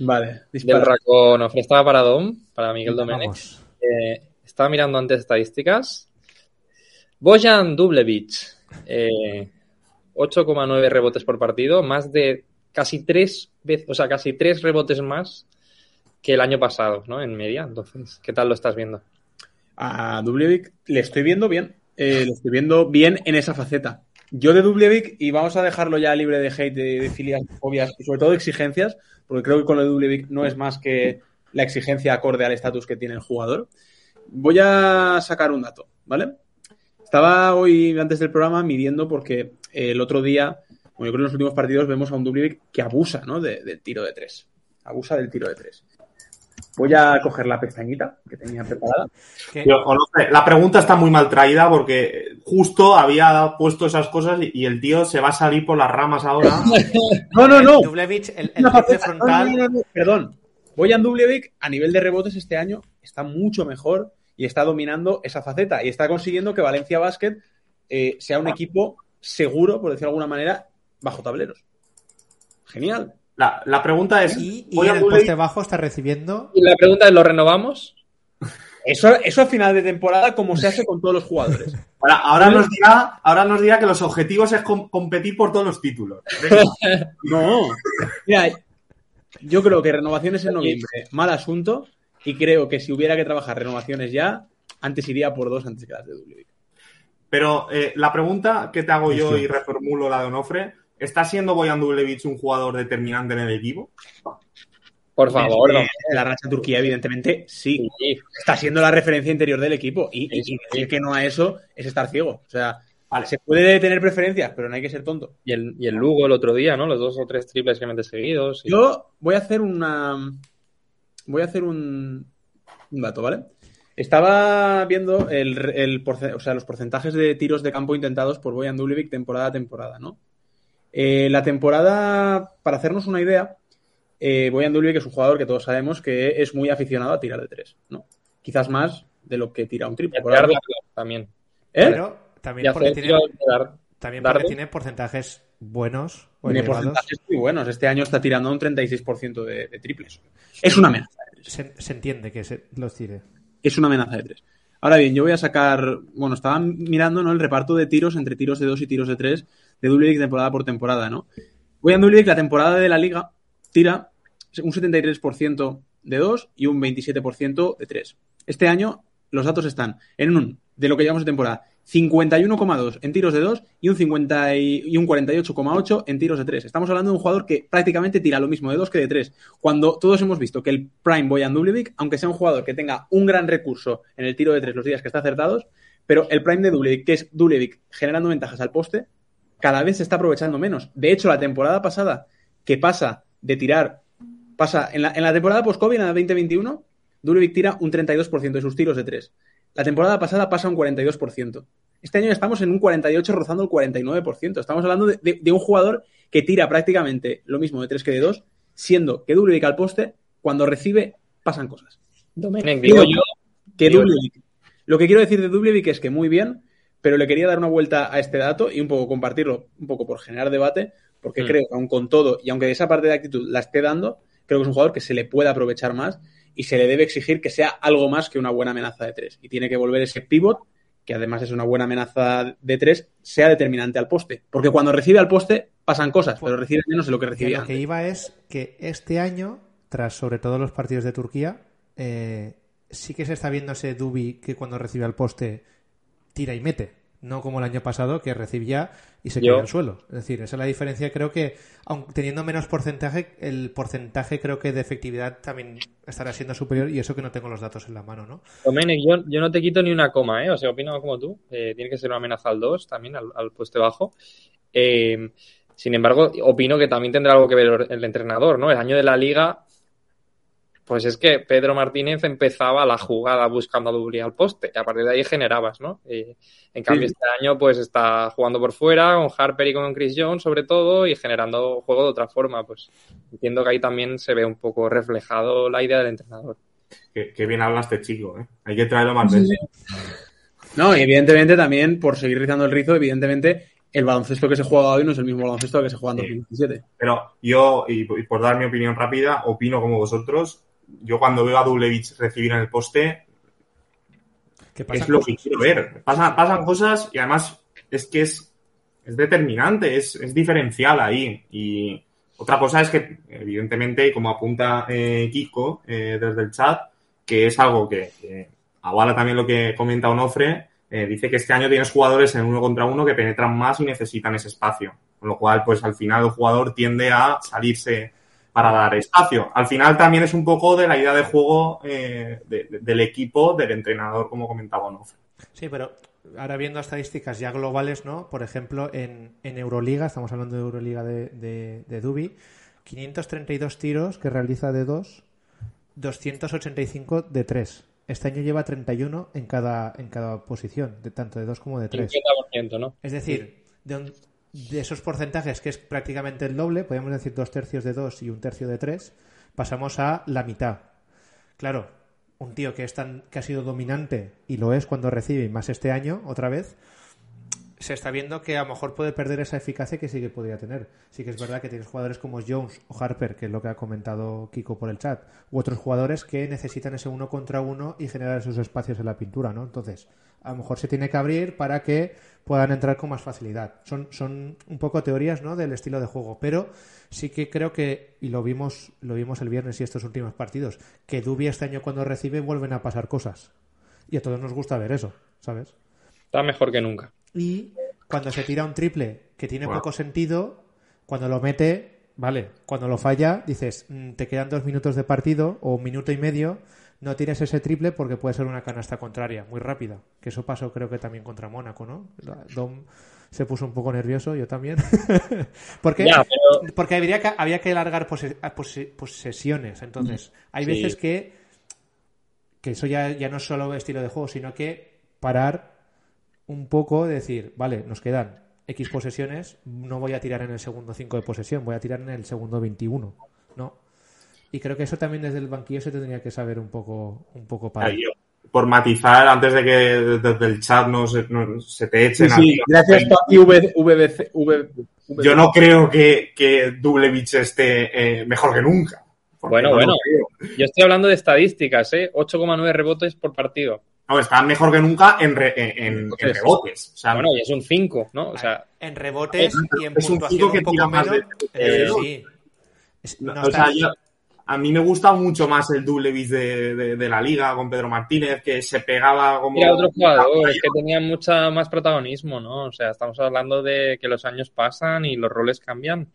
Vale, del. Racón. Estaba para Dom, para Miguel Domenech. Eh, estaba mirando antes estadísticas. Bojan Dublevic, eh, 8,9 rebotes por partido, más de casi tres veces, o sea, casi tres rebotes más que el año pasado, ¿no? En media. Entonces, ¿qué tal lo estás viendo? A Dublevic le estoy viendo bien. Eh, le estoy viendo bien en esa faceta. Yo de Dublevic, y vamos a dejarlo ya libre de hate, de, de filias, fobias y sobre todo de exigencias, porque creo que con lo de Dublevic no es más que la exigencia acorde al estatus que tiene el jugador. Voy a sacar un dato, ¿vale? Estaba hoy, antes del programa, midiendo porque el otro día, bueno, yo creo que en los últimos partidos vemos a un Dublevic que abusa, ¿no? De- del tiro de tres. Abusa del tiro de tres. Voy a coger la pestañita que tenía preparada. La pregunta está muy mal traída porque justo había puesto esas cosas y, el tío se va a salir por las ramas ahora. No, no, no. Dublevich, el, el faceta- frontal. no, no, no, no, Perdón. Dublevic a nivel de rebotes este año está mucho mejor y está dominando esa faceta y está consiguiendo que Valencia Basket eh, sea un equipo seguro, por decirlo de alguna manera, bajo tableros. Genial. La, la pregunta es, Y, y ¿voy en a el poste bajo está recibiendo. Y la pregunta es, ¿lo renovamos? Eso, eso a final de temporada, como se hace con todos los jugadores. ahora, ahora nos dirá, ahora nos dirá que los objetivos es com- competir por todos los títulos. No. Mira, yo creo que renovaciones en noviembre, mal asunto, y creo que si hubiera que trabajar renovaciones ya, antes iría por dos antes que las de Dublevic. Pero eh, la pregunta que te hago yo y reformulo la de Onofre, ¿está siendo Boyan Dublevich un jugador determinante en el equipo? Por favor, Eh, no. La racha Turquía, evidentemente, sí. Sí. Está siendo la referencia interior del equipo. Y, Sí, y decir que no a eso es estar ciego. O sea, Vale. se puede tener preferencias, pero no hay que ser tonto. Y el, y el Lugo el otro día, ¿no? Los dos o tres triples que mete seguidos. y- Yo voy a hacer una. Voy a hacer un, un dato, ¿vale? Estaba viendo el, el porce- o sea, los porcentajes de tiros de campo intentados por Boyan Dublevic temporada a temporada, ¿no? Eh, la temporada, para hacernos una idea, eh, Boyan Dublevic es un jugador que todos sabemos que es muy aficionado a tirar de tres, ¿no? Quizás más de lo que tira un triple. por también. ¿Eh? Pero Y también porque, hacer tiene, dar- también tiene porcentajes buenos Tiene elevados. porcentajes muy buenos. Este año está tirando un 36% de, de triples. Es una amenaza de tres. Se, se entiende que se los tire. Es una amenaza de tres. Ahora bien, yo voy a sacar. Bueno, estaba mirando ¿no? el reparto de tiros entre tiros de dos y tiros de tres de Dublevic temporada por temporada, ¿no? Voy a Dublevic la temporada de la liga tira un 73% de dos y un 27% de tres. Este año los datos están en un, de lo que llevamos de temporada, 51,2 en tiros de 2 y un, 50 y, un 48,8 en tiros de 3. Estamos hablando de un jugador que prácticamente tira lo mismo de 2 que de 3. Cuando todos hemos visto que el Prime Boyan Dublevic, aunque sea un jugador que tenga un gran recurso en el tiro de 3 los días que está acertados, pero el Prime de Dublevic, que es Dublevic generando ventajas al poste, cada vez se está aprovechando menos. De hecho, la temporada pasada, que pasa de tirar, pasa en la, en la temporada post-COVID, en la 2021, Dublevic tira un 32% de sus tiros de 3. La temporada pasada pasa un 42%. Este año estamos en un 48 rozando el 49%. Estamos hablando de, de- de un jugador que tira prácticamente lo mismo de 3 que de 2, siendo que Dublevic al poste, cuando recibe, pasan cosas. Digo yo, Que Dublevic. Lo que quiero decir de Dublevic es que muy bien, pero le quería dar una vuelta a este dato y un poco compartirlo, un poco por generar debate, porque Mm. creo que aun con todo, y aunque esa parte de actitud la esté dando, creo que es un jugador que se le puede aprovechar más y se le debe exigir que sea algo más que una buena amenaza de tres. Y tiene que volver ese pivot, que además es una buena amenaza de tres, sea determinante al poste. Porque cuando recibe al poste pasan cosas, pero recibe menos de lo que Que recibía. lo que antes. iba es que este año, tras sobre todo los partidos de Turquía, eh, sí que se está viendo ese Dubi que cuando recibe al poste tira y mete. No como el año pasado que recibía y se Yo- cae al suelo. Es decir, esa es la diferencia. Creo que, aun teniendo menos porcentaje, el porcentaje creo que de efectividad también estará siendo superior y eso que no tengo los datos en la mano, ¿no? Domenech, yo, yo no te quito ni una coma, ¿eh? O sea, opino como tú. Eh, tiene que ser una amenaza al 2 también, al, al poste bajo. Eh, sin embargo, opino que también tendrá algo que ver el entrenador, ¿no? El año de la liga, pues es que Pedro Martínez empezaba la jugada buscando a Dubli al poste y a partir de ahí generabas, ¿no? Eh, en cambio, Sí. este año pues está jugando por fuera, con Harper y con Chris Jones sobre todo y generando juego de otra forma. Pues entiendo que ahí también se ve un poco reflejado la idea del entrenador. Qué, qué bien habla este chico, ¿eh? Hay que traerlo más veces. No, y evidentemente también, por seguir rizando el rizo, evidentemente el baloncesto que se juega hoy no es el mismo baloncesto que se juega en Sí. 2017. Pero yo, y, y por dar mi opinión rápida, opino como vosotros. Yo cuando veo a Dublevich recibir en el poste, es lo cosas. que quiero ver. Pasan, pasan cosas y además es que es, es determinante, es, es diferencial ahí. Y otra cosa es que, evidentemente, como apunta eh, Kiko eh, desde el chat, que es algo que, que avala también lo que comenta Onofre, eh, dice que este año tienes jugadores en uno contra uno que penetran más y necesitan ese espacio. Con lo cual, pues al final el jugador tiende a salirse para dar espacio. Al final también es un poco de la idea de juego eh, de- de- del equipo, del entrenador, como comentaba Onofre. Sí, pero ahora viendo estadísticas ya globales, ¿no? Por ejemplo, en, en Euroliga, estamos hablando de Euroliga de, de, de Dubi, 532 tiros que realiza de 2, 285 de 3. Este año lleva 31 en cada, en cada posición, de tanto de 2 como de 3. 50%, ¿no? Es decir, de, un- de esos porcentajes, que es prácticamente el doble, podríamos decir dos tercios de 2 y un tercio de 3, pasamos a la mitad. Claro, un tío que, es tan, que ha sido dominante y lo es cuando recibe, más este año, otra vez, se está viendo que a lo mejor puede perder esa eficacia que sí que podría tener. Sí que es verdad que tienes jugadores como Jones o Harper, que es lo que ha comentado Kiko por el chat, u otros jugadores que necesitan ese uno contra uno y generar esos espacios en la pintura, ¿no? Entonces, a lo mejor se tiene que abrir para que puedan entrar con más facilidad. Son, son un poco teorías, ¿no? Del estilo de juego, pero sí que creo que, y lo vimos, lo vimos el viernes y estos últimos partidos, que Dubi este año cuando recibe vuelven a pasar cosas. Y a todos nos gusta ver eso, ¿sabes? Está mejor que nunca. Y cuando se tira un triple que tiene Bueno. poco sentido, cuando lo mete, vale, cuando lo falla, dices, "Mm, te quedan dos minutos de partido o un minuto y medio, no tires ese triple porque puede ser una canasta contraria, muy rápida. Que eso pasó creo que también contra Mónaco, ¿no? Dom se puso un poco nervioso, yo también. porque Ya, pero porque habría que, había que alargar pose- posesiones. Entonces, hay Sí. veces que, que eso ya, ya no es solo estilo de juego, sino que parar un poco, decir, vale, nos quedan X posesiones, no voy a tirar en el segundo 5 de posesión, voy a tirar en el segundo 21, ¿no? Y creo que eso también desde el banquillo se tendría que saber un poco, un poco para. Ahí por matizar, antes de que desde el chat no se, no se te Sí, echen a sí, ti, gracias V- VBC. Yo no creo que, que Dublevich esté eh, mejor que nunca. Bueno, no bueno. yo estoy hablando de estadísticas, ¿eh? 8,9 rebotes por partido. No, está mejor que nunca en, re- en, en- en Rebotes. rebotes. O sea, Bueno, y es un 5, ¿no? O sea, En rebotes Es- y en es un puntuación chico que un poco tira más menos. de- eh, de- sí. No, no o sea, yo- a mí me gusta mucho más el Dublevis de, de, de la liga con Pedro Martínez, que se pegaba como... Era otro jugador, es que tenía mucha más protagonismo, ¿no? O sea, estamos hablando de que los años pasan y los roles cambian.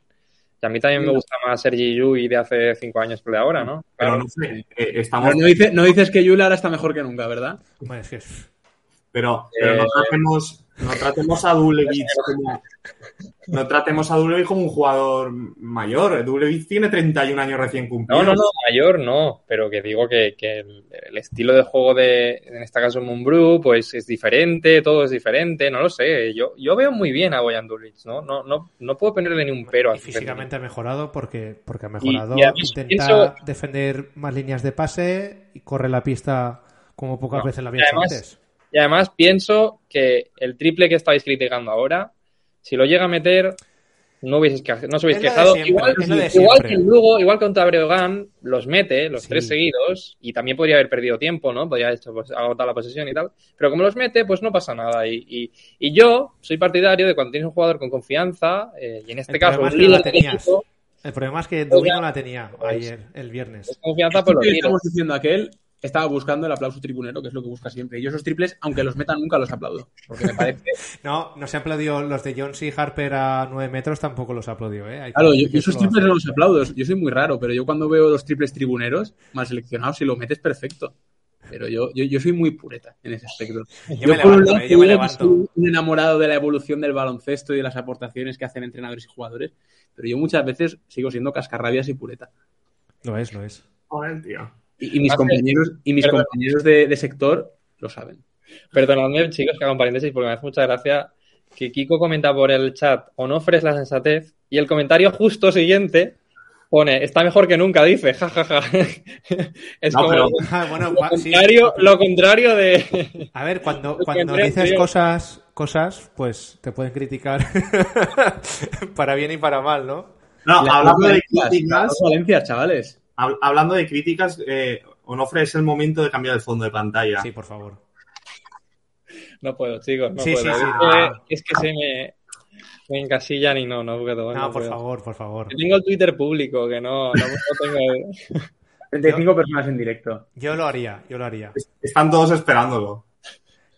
Y a mí también me gusta más Sergi Yui de hace cinco años que de ahora, ¿no? Pero no sé, eh, estamos... No, no dice- no dices que Yule ahora está mejor que nunca, ¿verdad? Bueno, es que Pero, pero Eh, tratemos, no tratemos a Dublevic como, no tratemos a Dublevic como un jugador mayor. Dublevic tiene 31 años recién cumplidos. No, no, no, mayor no, pero que digo que, que el, el estilo de juego de, en este caso, Moonbrew, pues es diferente, todo es diferente, no lo sé. Yo, yo veo muy bien a Boyan Dulwich, ¿no? No, no, no puedo ponerle ni un pero y físicamente ha mejorado porque, porque ha mejorado. y intenta pienso- defender más líneas de pase y corre la pista como pocas No, veces la había hecho además- antes. Y además pienso que el triple que estáis criticando ahora, si lo llega a meter, no hubieses que- no os hubierais quejado. siempre, igual, igual que luego, igual contra Breogán, los mete, los Sí. tres seguidos, y también podría haber perdido tiempo, ¿no? Podría haber hecho, pues, agotado la posesión y tal. Pero como los mete, pues no pasa nada. Y, y, y yo soy partidario de cuando tienes un jugador con confianza, eh, y en este El caso, es que la tenías. El problema es que Dubi no la tenía pues, ayer, el viernes. es confianza, pues lo que estamos diciendo aquel estaba buscando el aplauso tribunero, que es lo que busca siempre. Y yo esos triples, aunque los metan, nunca los aplaudo. Porque me parece... No, no se aplaudió los de Jones y Harper a 9 metros, tampoco los aplaudió, ¿eh? Hay Claro, yo, decir que yo esos triples no los aplaudo. Yo soy muy raro, pero yo cuando veo los triples tribuneros mal seleccionados, si lo metes, perfecto. Pero yo, yo, yo soy muy pureta en ese aspecto. Yo me por un levanto, lado, eh, yo me levanto. soy un enamorado de la evolución del baloncesto y de las aportaciones que hacen entrenadores y jugadores, pero yo muchas veces sigo siendo cascarrabias y pureta. Lo es, lo es. Joder, tío. Y, y mis Hace- compañeros, y mis Perdón. compañeros de, de sector lo saben. Perdonadme, chicos, que hago un paréntesis porque me hace mucha gracia que Kiko comenta por el chat Onofre es la sensatez y el comentario justo siguiente pone está mejor que nunca, dice, jajaja. es No, como pero- lo, bueno, lo va- sí. contrario, lo contrario de... A ver, cuando, cuando dices tío. cosas, cosas, pues te pueden criticar para bien y para mal, ¿no? No, Las hablando de las críticas, Valencias, chavales. Hab- hablando de críticas, eh, Onofre es el momento de cambiar el fondo de pantalla. Sí, por favor. No puedo, chicos, no Sí, puedo. sí, sí, es, no, que, no. es que se me, me encasillan y no, no puedo. No, por puedo. favor, por favor. Yo Tengo el Twitter público, que no, no, no tengo... 35 personas en directo. Yo lo haría, yo lo haría. Están todos esperándolo.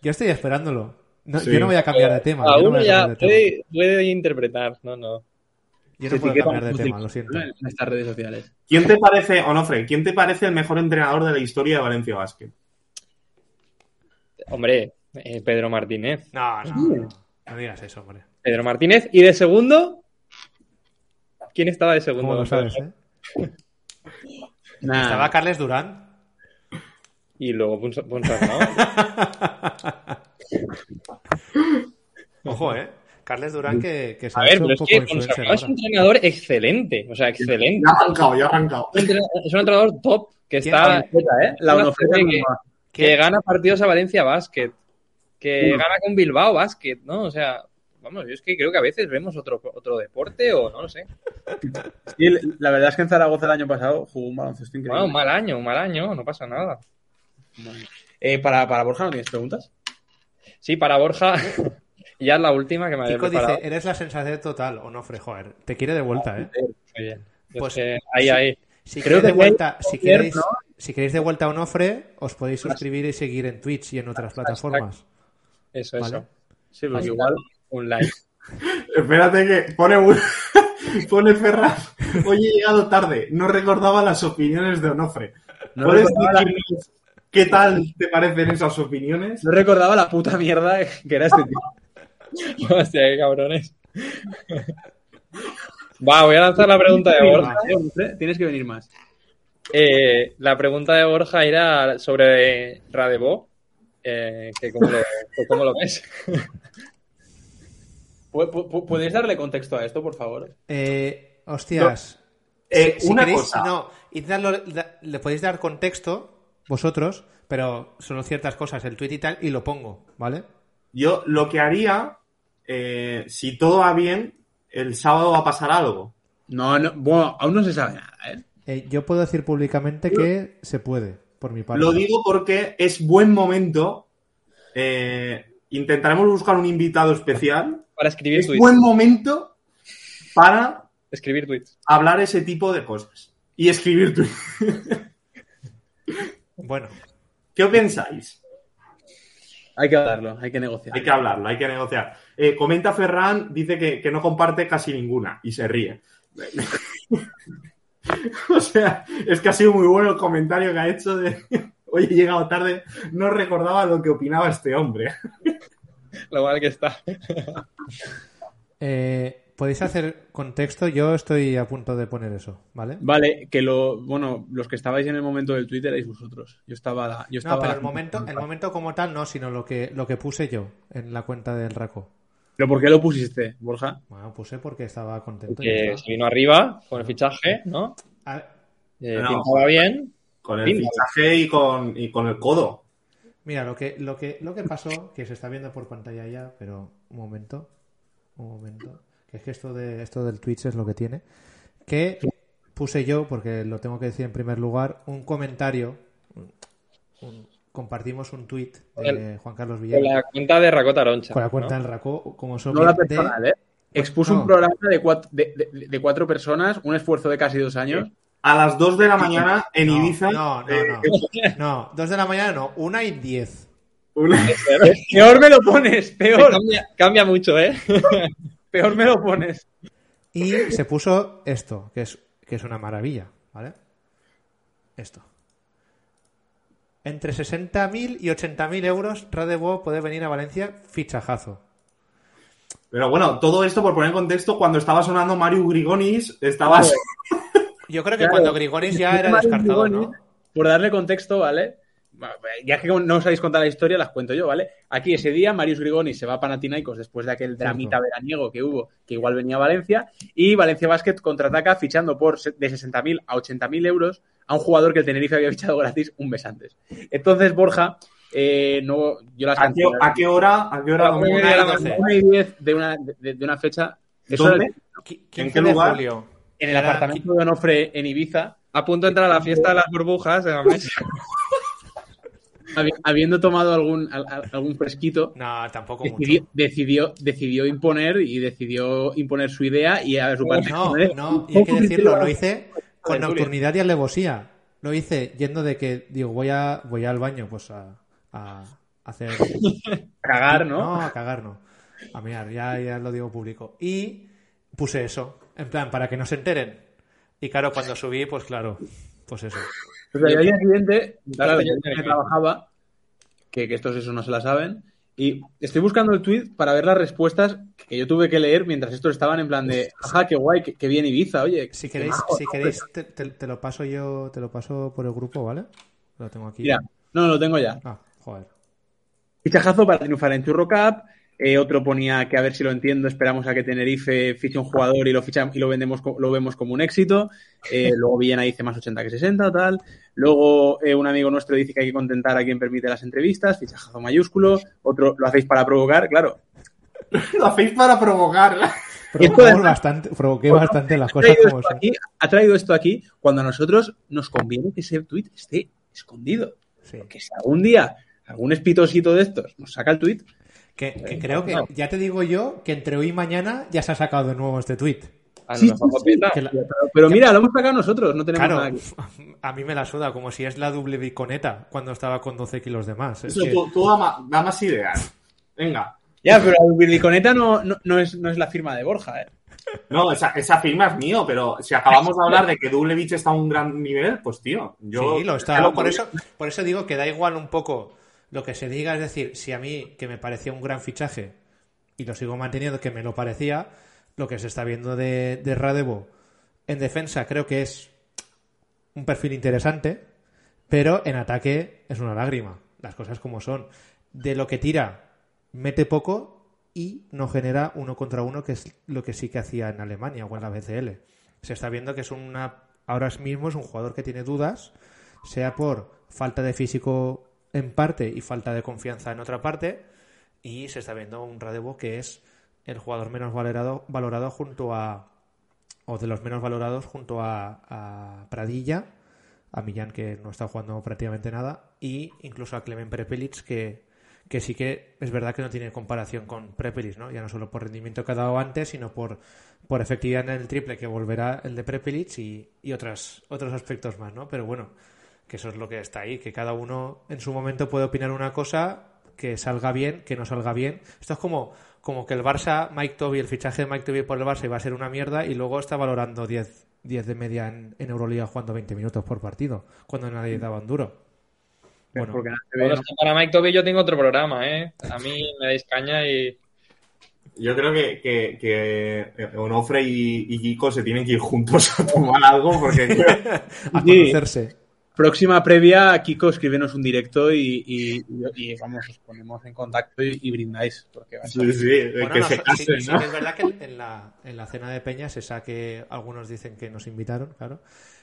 Yo estoy esperándolo. No, Sí. Yo no voy a cambiar de tema. A yo no ya puede interpretar, no, no. Yo no puedo cambiar de tema, lo siento. ¿no? En estas redes sociales. ¿Quién te parece, Onofre, quién te parece el mejor entrenador de la historia de Valencia Basket? Hombre, eh, Pedro Martínez. No, no, no. No digas eso, hombre. Pedro Martínez. ¿Y de segundo? ¿Quién estaba de segundo? ¿Cómo lo sabes, eh? Nah, Estaba Carles Durán. Y luego Punso- Ponsar, ¿no? Ojo, ¿eh? Carles Durán que, que se A ha ver, hecho pero un es que un entrenador excelente. O sea, excelente. Ya ha arrancado, ya ha arrancado. Es un entrenador- top que está... ¿eh? La una que- que gana partidos a Valencia Basket, que gana con Bilbao Basket, ¿no? O sea, vamos, yo es que creo que a veces vemos otro, otro deporte o no lo sé. Sí, la verdad es que en Zaragoza el año pasado jugó un baloncesto increíble. Bueno, un mal año, un mal año, no pasa nada. Eh, para, para Borja, ¿no tienes preguntas? Sí, para Borja, ya es la última que me había Kiko preparado. dice, eres la sensatez total, o no, joder. Te quiere de vuelta, ¿eh? Muy bien. Yo Pues, que ahí, sí. ahí. Si Creo queréis de vuelta, si queréis, ¿no? si queréis de vuelta a Onofre, os podéis suscribir y seguir en Twitch y en otras plataformas. Eso, Vale. eso. Sí, porque Así igual. Un like. Espérate que pone un- pone Ferran. Hoy he llegado tarde. No recordaba las opiniones de Onofre. No ¿Puedes recordaba, la, decirnos qué tal te parecen esas opiniones? no recordaba la puta mierda que era este tío. Hostia, qué cabrones. Va, voy a lanzar la pregunta de Borja. Eh, Tienes que venir más. Eh, la pregunta de Borja era sobre Radebo. Eh, que cómo, lo, que cómo lo ves? ¿Pu- pu- ¿Puedes darle contexto a esto, por favor? Eh, hostias. Eh, Si- si una queréis- cosa. No, intentadlo- da- le podéis dar contexto vosotros, pero solo ciertas cosas, el tweet y tal, y lo pongo, ¿vale? Yo lo que haría, eh, si todo va bien, el sábado va a pasar algo. No, no, bueno, aún no se sabe nada, ¿eh? Eh, yo puedo decir públicamente que se puede, por mi parte. Lo digo porque es buen momento. eh, intentaremos buscar un invitado especial. Para escribir Es tweets. buen momento para Escribir tweets. hablar ese tipo de cosas. y escribir tweets. Bueno, ¿Qué pensáis? Hay que hablarlo, hay que negociar. Hay que hablarlo, hay que negociar. Eh, comenta Ferran, dice que, que no comparte casi ninguna y se ríe. o sea, es que ha sido muy bueno el comentario que ha hecho de hoy he llegado tarde, no recordaba lo que opinaba este hombre. Lo mal que está. eh, podéis hacer contexto. Yo estoy a punto de poner eso, ¿vale? Vale, que lo, bueno, los que estabais en el momento del Twitter erais vosotros. Yo estaba, yo estaba. No, pero el momento, el momento como tal no, sino lo que, lo que puse yo en la cuenta del Raco. ¿Pero por qué lo pusiste, Borja? Bueno, puse porque estaba contento. y Que ya está. se vino arriba con el fichaje, ¿no? A- Eh, No. pintaba bien. Con el Pinta. fichaje y con, y con el codo. Mira, lo que, lo que, lo que pasó, que se está viendo por pantalla ya, pero un momento, un momento, que es que esto de esto del Twitch es lo que tiene, que puse yo, porque lo tengo que decir en primer lugar, un comentario, un- un- compartimos un tweet de Juan Carlos Con Villar la cuenta de Rakota Aroncha. con la cuenta ¿no? del Raco, como son No la de- ¿eh? Expuso no. un programa de cuatro, de, de- de cuatro personas, un esfuerzo de casi dos años. A las 2 de la mañana en No, Ibiza. no, no, eh, no. No, dos de la mañana no, una y diez. una- Peor me lo pones, peor, Cambia, cambia mucho, ¿eh? peor me lo pones. Y se puso esto, que es, que es una maravilla, ¿vale? Esto. Entre 60.000 y 80.000 euros, Radebo puede venir a Valencia fichajazo. Pero bueno, todo esto por poner en contexto, cuando estaba sonando Mario Grigonis, estabas. Yo creo que Claro. cuando Grigonis ya era descartado, Grigonis, ¿no? Por darle contexto, ¿vale? Ya que no sabéis contar la historia, las cuento yo, ¿vale? Aquí ese día Marius Grigoni se va a Panathinaikos después de aquel dramita veraniego que hubo, que igual venía a Valencia, y Valencia Basket contraataca fichando por de 60.000 a 80.000 euros a un jugador que el Tenerife había fichado gratis un mes antes. Entonces, Borja, eh, no, yo las ¿A qué, a qué hora? ¿A qué hora? Una y. Una y 10 de una, de, de una fecha. Eso ¿Dónde? Qui- ¿En 15 qué lugar? julio. en el Era- apartamento de Onofre en Ibiza, A punto de entrar a la fiesta de las burbujas de la mesa. habi- habiendo tomado algún, al- al- algún fresquito, No, tampoco decidió, mucho. decidió, decidió imponer y decidió imponer su idea y a su parte. No, no, y hay que decirlo, lo hice con nocturnidad y alevosía. Lo hice yendo de que, digo, voy a voy al baño, pues a, a hacer Cagar, ¿no? No, a cagar no. A mirar, ya, ya lo digo público. Y puse eso, en plan, para que no se enteren. Y claro, cuando subí, pues claro, pues eso. Yo al día siguiente, claro, yo ya que trabajaba, que, que estos eso no se la saben, y estoy buscando el tweet para ver las respuestas que yo tuve que leer mientras estos estaban en plan de, ajá, qué guay, qué, qué bien Ibiza, oye. Si queréis, majo, si queréis te, te- te lo paso yo, te lo paso por el grupo, ¿vale? Lo tengo aquí. Mira, no, lo tengo ya. Ah, joder. Fichajazo para triunfar en Churro Cup. Eh, otro ponía que a ver si lo entiendo, esperamos a que Tenerife fiche un jugador y lo ficha, y lo vendemos lo vemos como un éxito. Eh, luego Villena dice más 80 que 60, tal. Luego eh, un amigo nuestro dice que hay que contentar a quien permite las entrevistas, fichajazo mayúsculo. Otro lo hacéis para provocar, claro. Lo hacéis para provocar. Provocamos bastante, provoqué bastante las cosas traído, como esto son. aquí, ha traído esto aquí cuando a nosotros nos conviene que ese tweet esté escondido. Sí. Porque si algún día algún espitosito de estos nos saca el tweet, Que, que creo que, ya te digo yo, que entre hoy y mañana ya se ha sacado de nuevo este tweet. A lo Sí, la- pero, mira, lo hemos sacado nosotros, no tenemos Claro, nada a mí me la suda, como si es la doble biconeta cuando estaba con 12 kilos de más. Es Eso, que- tú, tú da, más ideas. Venga. Ya, pero la Birliconeta no, no, no es, no es la firma de Borja, ¿eh? No, esa, esa firma es mío, pero si acabamos de hablar de que Dublevich está a un gran nivel, pues tío, yo... sí, lo está. Por eso, por eso digo que da igual un poco lo que se diga. Es decir, si a mí, que me parecía un gran fichaje, y lo sigo manteniendo, que me lo parecía, lo que se está viendo de, de Radebo en defensa creo que es un perfil interesante, pero en ataque es una lágrima. Las cosas como son. De lo que tira, mete poco y no genera uno contra uno, que es lo que sí que hacía en Alemania o en la BCL. Se está viendo que es una. Ahora mismo es un jugador que tiene dudas, sea por falta de físico en parte y falta de confianza en otra parte, y se está viendo un Radebo que es el jugador menos valorado, valorado junto a. o de los menos valorados junto a, a Pradilla, a Millán que no está jugando prácticamente nada, y incluso a Clemen Prepelic que, que sí que es verdad que no tiene comparación con Prepelic, ¿no? Ya no solo por rendimiento que ha dado antes, sino por, por efectividad en el triple que volverá el de Prepelic y, y otras, otros aspectos más, ¿no? Pero bueno, que eso es lo que está ahí, que cada uno en su momento puede opinar una cosa, que salga bien, que no salga bien. Esto es como, como que el Barça, Mike Toby, el fichaje de Mike Toby por el Barça iba a ser una mierda y luego está valorando 10, 10 de media en, en Euroliga jugando 20 minutos por partido, cuando nadie daba un duro. Bueno, Porque en ACB Bueno, no- es que para Mike Toby yo tengo otro programa, ¿eh? A mí me dais caña y... Yo creo que, que, que Onofre y, y Kiko se tienen que ir juntos a tomar algo porque a Sí. conocerse. Próxima previa, Kiko, escríbenos un directo y, y- y, vamos, os ponemos en contacto y, y brindáis. Porque va a ser- sí, sí, Bueno, que no, se sí- casen, sí ¿no? que es verdad que en la, en la cena de Peña se saque, algunos dicen que nos invitaron, claro.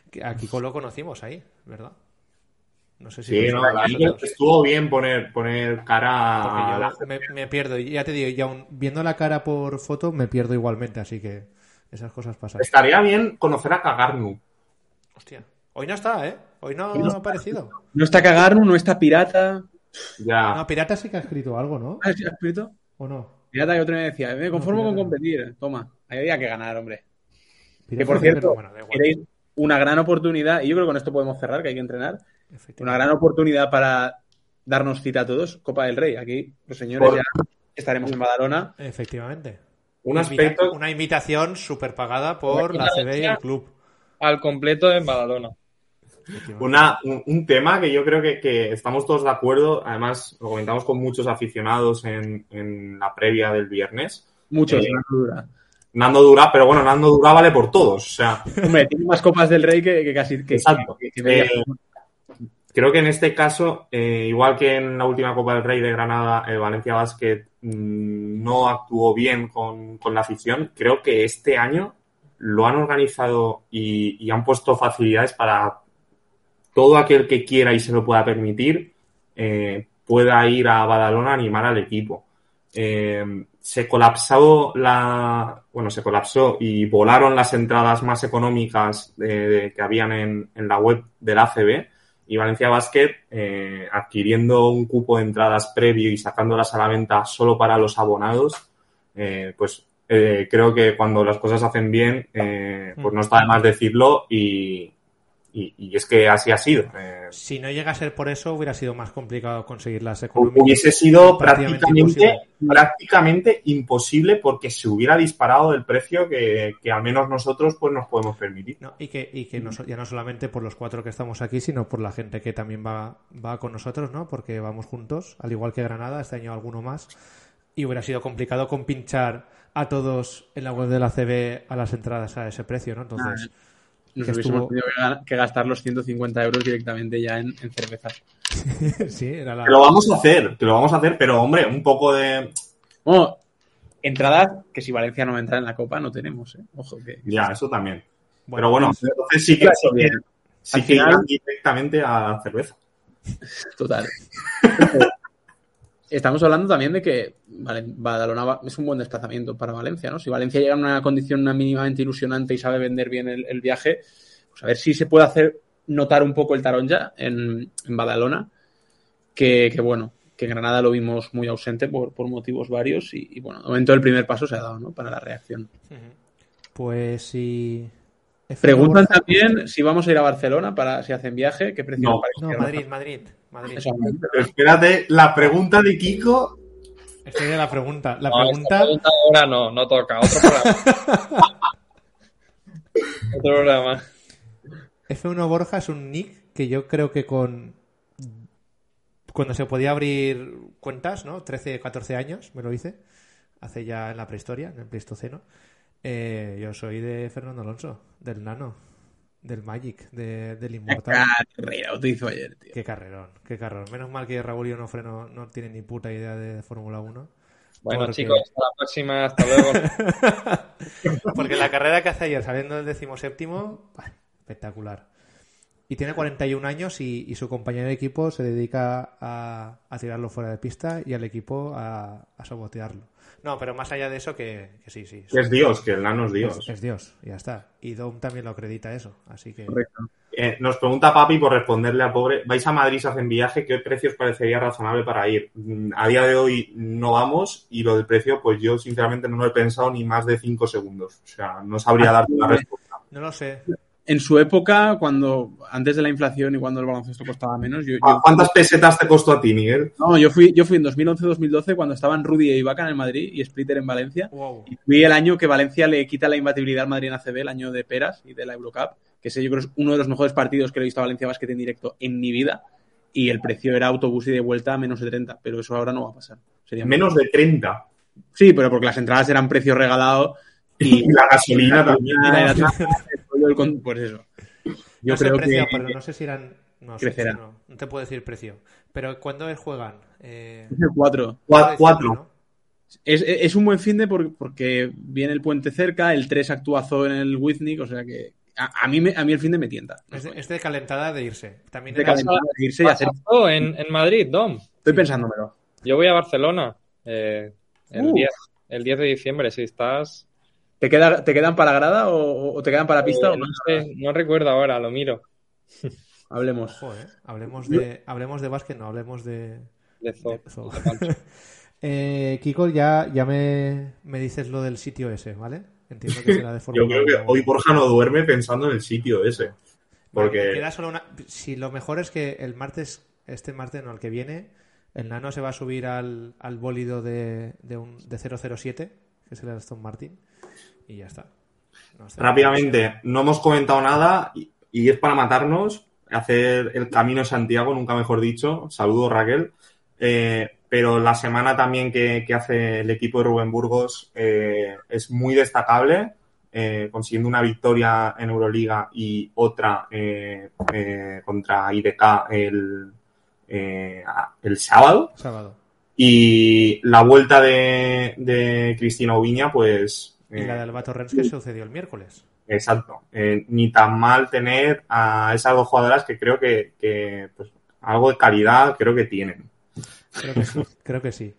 Que a Kiko lo conocimos ahí, ¿verdad? No sé si Sí, no, que estuvo bien poner, poner cara yo la me, me pierdo, ya te digo, y aún viendo la cara por foto me pierdo igualmente, así que esas cosas pasan. Estaría bien conocer a Cagarnu. Hostia, hoy no está, ¿eh? Hoy no, ha está. aparecido. No está Cagarnu, no está Pirata. Ya. No, Pirata sí que ha escrito algo, ¿no? ¿Has has escrito? ¿O no? Pirata que otro me decía, me conformo No, con competir. Toma, ahí había que ganar, hombre. Pirata Que por cierto, bueno, queréis una gran oportunidad, y yo creo que con esto podemos cerrar, que hay que entrenar. Una gran oportunidad para darnos cita a todos, Copa del Rey. Aquí los señores Por- ya estaremos en Badalona. Efectivamente. Un aspecto Una invitación súper pagada por la CB y el club. Al completo en Badalona. Una, un, un tema que yo creo que, que estamos todos de acuerdo, además lo comentamos con muchos aficionados en, en la previa del viernes. Muchos, Eh, no duda. Nando Dura, pero bueno, Nando Dura vale por todos. O sea, Hombre, tiene más Copas del Rey que, que casi. Que, Exacto. que- que media- Eh, creo que en este caso, eh, igual que en la última Copa del Rey de Granada, el Valencia Basket mm, no actuó bien con, con la afición. Creo que este año lo han organizado y, y han puesto facilidades para todo aquel que quiera y se lo pueda permitir eh, pueda ir a Badalona a animar al equipo. Eh, se colapsó la, bueno, se colapsó y volaron las entradas más económicas de- de- que habían en, en la web del ACB y Valencia Basket, eh, adquiriendo un cupo de entradas previo y sacándolas a la venta solo para los abonados, eh, pues eh, creo que cuando las cosas se hacen bien, eh, pues no está de más decirlo y, y, y es que así ha sido. Eh, Si no llega a ser por eso, hubiera sido más complicado conseguirlas económicas. hubiese sido Prácticamente prácticamente, imposible. prácticamente imposible porque se hubiera disparado el precio que, que al menos nosotros pues nos podemos permitir. No, y que, y que no, ya no solamente por los cuatro que estamos aquí, sino por la gente que también va, va con nosotros, ¿no? Porque vamos juntos, al igual que Granada, este año alguno más. Y hubiera sido complicado compinchar a todos en la web de la CB a las entradas a ese precio, ¿no? Entonces, Nos hubiésemos estuvo- tenido que ga- que gastar los 150 euros directamente ya en, en cervezas. sí, era la... Que lo vamos a hacer, que lo vamos a hacer, pero hombre, un poco de... Bueno, entradas que si Valencia no entra en la Copa no tenemos, ¿eh? Ojo que. Ya, eso también. Bueno, pero bueno, entonces sí que, sí que, sí Al que final- irán directamente a cerveza. Total. Estamos hablando también de que vale, Badalona es un buen desplazamiento para Valencia, ¿no? Si Valencia llega en una condición mínimamente ilusionante y sabe vender bien el, el viaje, pues a ver si se puede hacer notar un poco el tarón ya en, en Badalona, que, que bueno, que en Granada lo vimos muy ausente por, por motivos varios y, y, bueno, de momento el primer paso se ha dado, ¿no? Para la reacción. Pues si... Preguntan también si vamos a ir a Barcelona para si hacen viaje, qué precio No, nos parece No, Madrid, Madrid, Madrid. Espérate, la pregunta de Kiko... Estoy de la pregunta. La No, pregunta... pregunta ahora no, no toca. Otro programa. Otro programa. F1 Borja es un nick que yo creo que con cuando se podía abrir cuentas, ¿no? 13, 14 años, me lo hice, hace ya en la prehistoria, en el Pleistoceno. Eh, yo soy de Fernando Alonso, del Nano, del Magic, de- del Inmortal. Carrera, lo te hizo ayer, tío. Qué carrerón, qué carrerón. Menos mal que Raúl y Onofre no, no tienen ni puta idea de Fórmula 1. Bueno, Porque- chicos, hasta la próxima. Hasta luego. Porque la carrera que hace ayer saliendo del decimoséptimo, espectacular. Y tiene 41 años y, y su compañero de equipo se dedica a, a tirarlo fuera de pista y al equipo a, a sabotearlo. No, pero más allá de eso, que, que sí, sí. Que es Dios, que el nano es Dios. Es, es Dios, y ya está. Y Dom también lo acredita eso, así que... Correcto. Eh, nos pregunta Papi por responderle al pobre. ¿Vais a Madrid se hacen viaje? ¿Qué precio os parecería razonable para ir? Mm, A día de hoy no vamos y lo del precio, pues yo sinceramente no lo he pensado ni más de cinco segundos. O sea, no sabría darte una respuesta. No lo sé. En su época, cuando antes de la inflación y cuando el baloncesto costaba menos, yo, ¿Cu- yo- ¿Cuántas pesetas te costó a ti, Miguel? no, yo fui, yo fui en 2011-2012 cuando estaban Rudy e Ibaka en el Madrid y Splitter en Valencia. Wow. Y fui el año que Valencia le quita la imbatibilidad al Madrid en ACB, el año de Peras y de la Eurocup, que ese yo creo es uno de los mejores partidos que le he visto a Valencia Basket en directo en mi vida. Y el precio era autobús y de vuelta a menos de 30, pero eso ahora no va a pasar. Sería Menos de 30. Sí, pero porque las entradas eran precio regalado y Y la gasolina también. El del con- pues eso. Yo no sé creo el precio, que pero no sé si eran. No, sé, crecerá. no, no te puedo decir precio. Pero ¿cuándo juegan? Eh, es el 4. Cua- Cuatro. ¿no? Es, es un buen fin de por- porque viene el puente cerca, el 3 actuazo en el Wiznik, o sea que a, a mí, me- a mí el fin de me tienta. Es de, es de calentada de irse. También De calentar, de irse y hacer. En, en Madrid, Dom. Estoy pensándomelo. Yo voy a Barcelona eh, el, Uh. 10, el 10 de diciembre. Si estás. ¿Te, queda, ¿Te quedan para grada o, o te quedan para pista? Eh, o no sé, no recuerdo ahora, lo miro. Hablemos. Ojo, eh. Hablemos de, hablemos de básquet, no hablemos de. De Zo- de Zo. de Pancho. Eh, Kiko, ya, ya me, me dices lo del sitio ese, ¿vale? Entiendo que será de Fórmula Yo creo que 1. hoy Borja no duerme pensando en el sitio ese. Porque queda solo una- Si lo mejor es que el martes, este martes, no, el que viene, el nano se va a subir al, al bólido de, de, un, de 007, que es el Aston Martin, y ya está. No sé. rápidamente, no hemos comentado nada y, y es para matarnos, hacer el camino de Santiago, nunca mejor dicho. Saludos, Raquel. Eh, pero la semana también que, que hace el equipo de Rubén Burgos eh, es muy destacable, eh, consiguiendo una victoria en Euroliga y otra contra IDK el, el sábado. Sábado. Y la vuelta de, de Cristina Oviña, pues. Y eh, la de Alba Torrens que sucedió el miércoles. Exacto. Eh, ni tan mal tener a esas dos jugadoras que creo que, que, pues, algo de calidad creo que tienen. Creo que sí. creo que sí.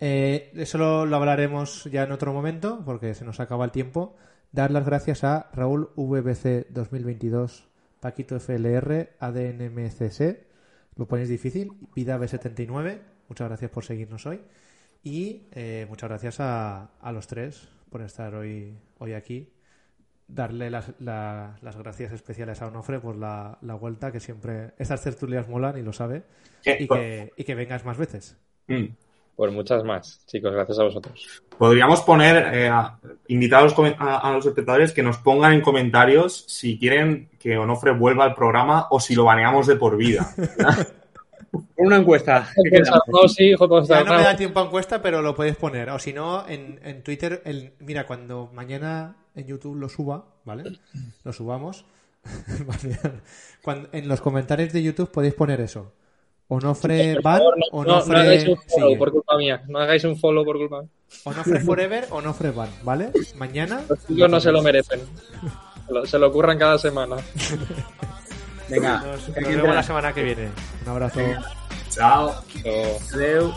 Eh, eso lo, lo hablaremos ya en otro momento, porque se nos acaba el tiempo. Dar las gracias a Raúl VBC 2022, Paquito FLR, ADNMCC, lo ponéis difícil, Vida B79, muchas gracias por seguirnos hoy. Y eh, muchas gracias a, a los tres por estar hoy, hoy aquí. Darle las, la- las gracias especiales a Onofre por la, la vuelta, que siempre estas tertulias molan y lo sabe. Y que, y que vengas más veces. mm. Por muchas más, chicos, gracias a vosotros. Podríamos poner, eh, a- invitar a los, a, a los espectadores que nos pongan en comentarios si quieren que Onofre vuelva al programa o si lo baneamos de por vida. Pon una encuesta. No, sí, Ya no me da tiempo a encuesta, pero lo podéis poner. O si no, en, en Twitter, el, mira, cuando mañana en YouTube lo suba, ¿vale? Lo subamos. Cuando- en los comentarios de YouTube podéis poner eso. Onofre Por ban, favor, no, no- no Onofre hagáis un follow sigue. por culpa mía. No hagáis un follow por culpa mía. Onofre forever, Onofre ban, ¿vale? Mañana. Los chicos no se lo merecen. Se lo, ocurran cada semana. Venga, Nos, nos ¿qué vemos la semana que viene. Un abrazo. Chao. Chao.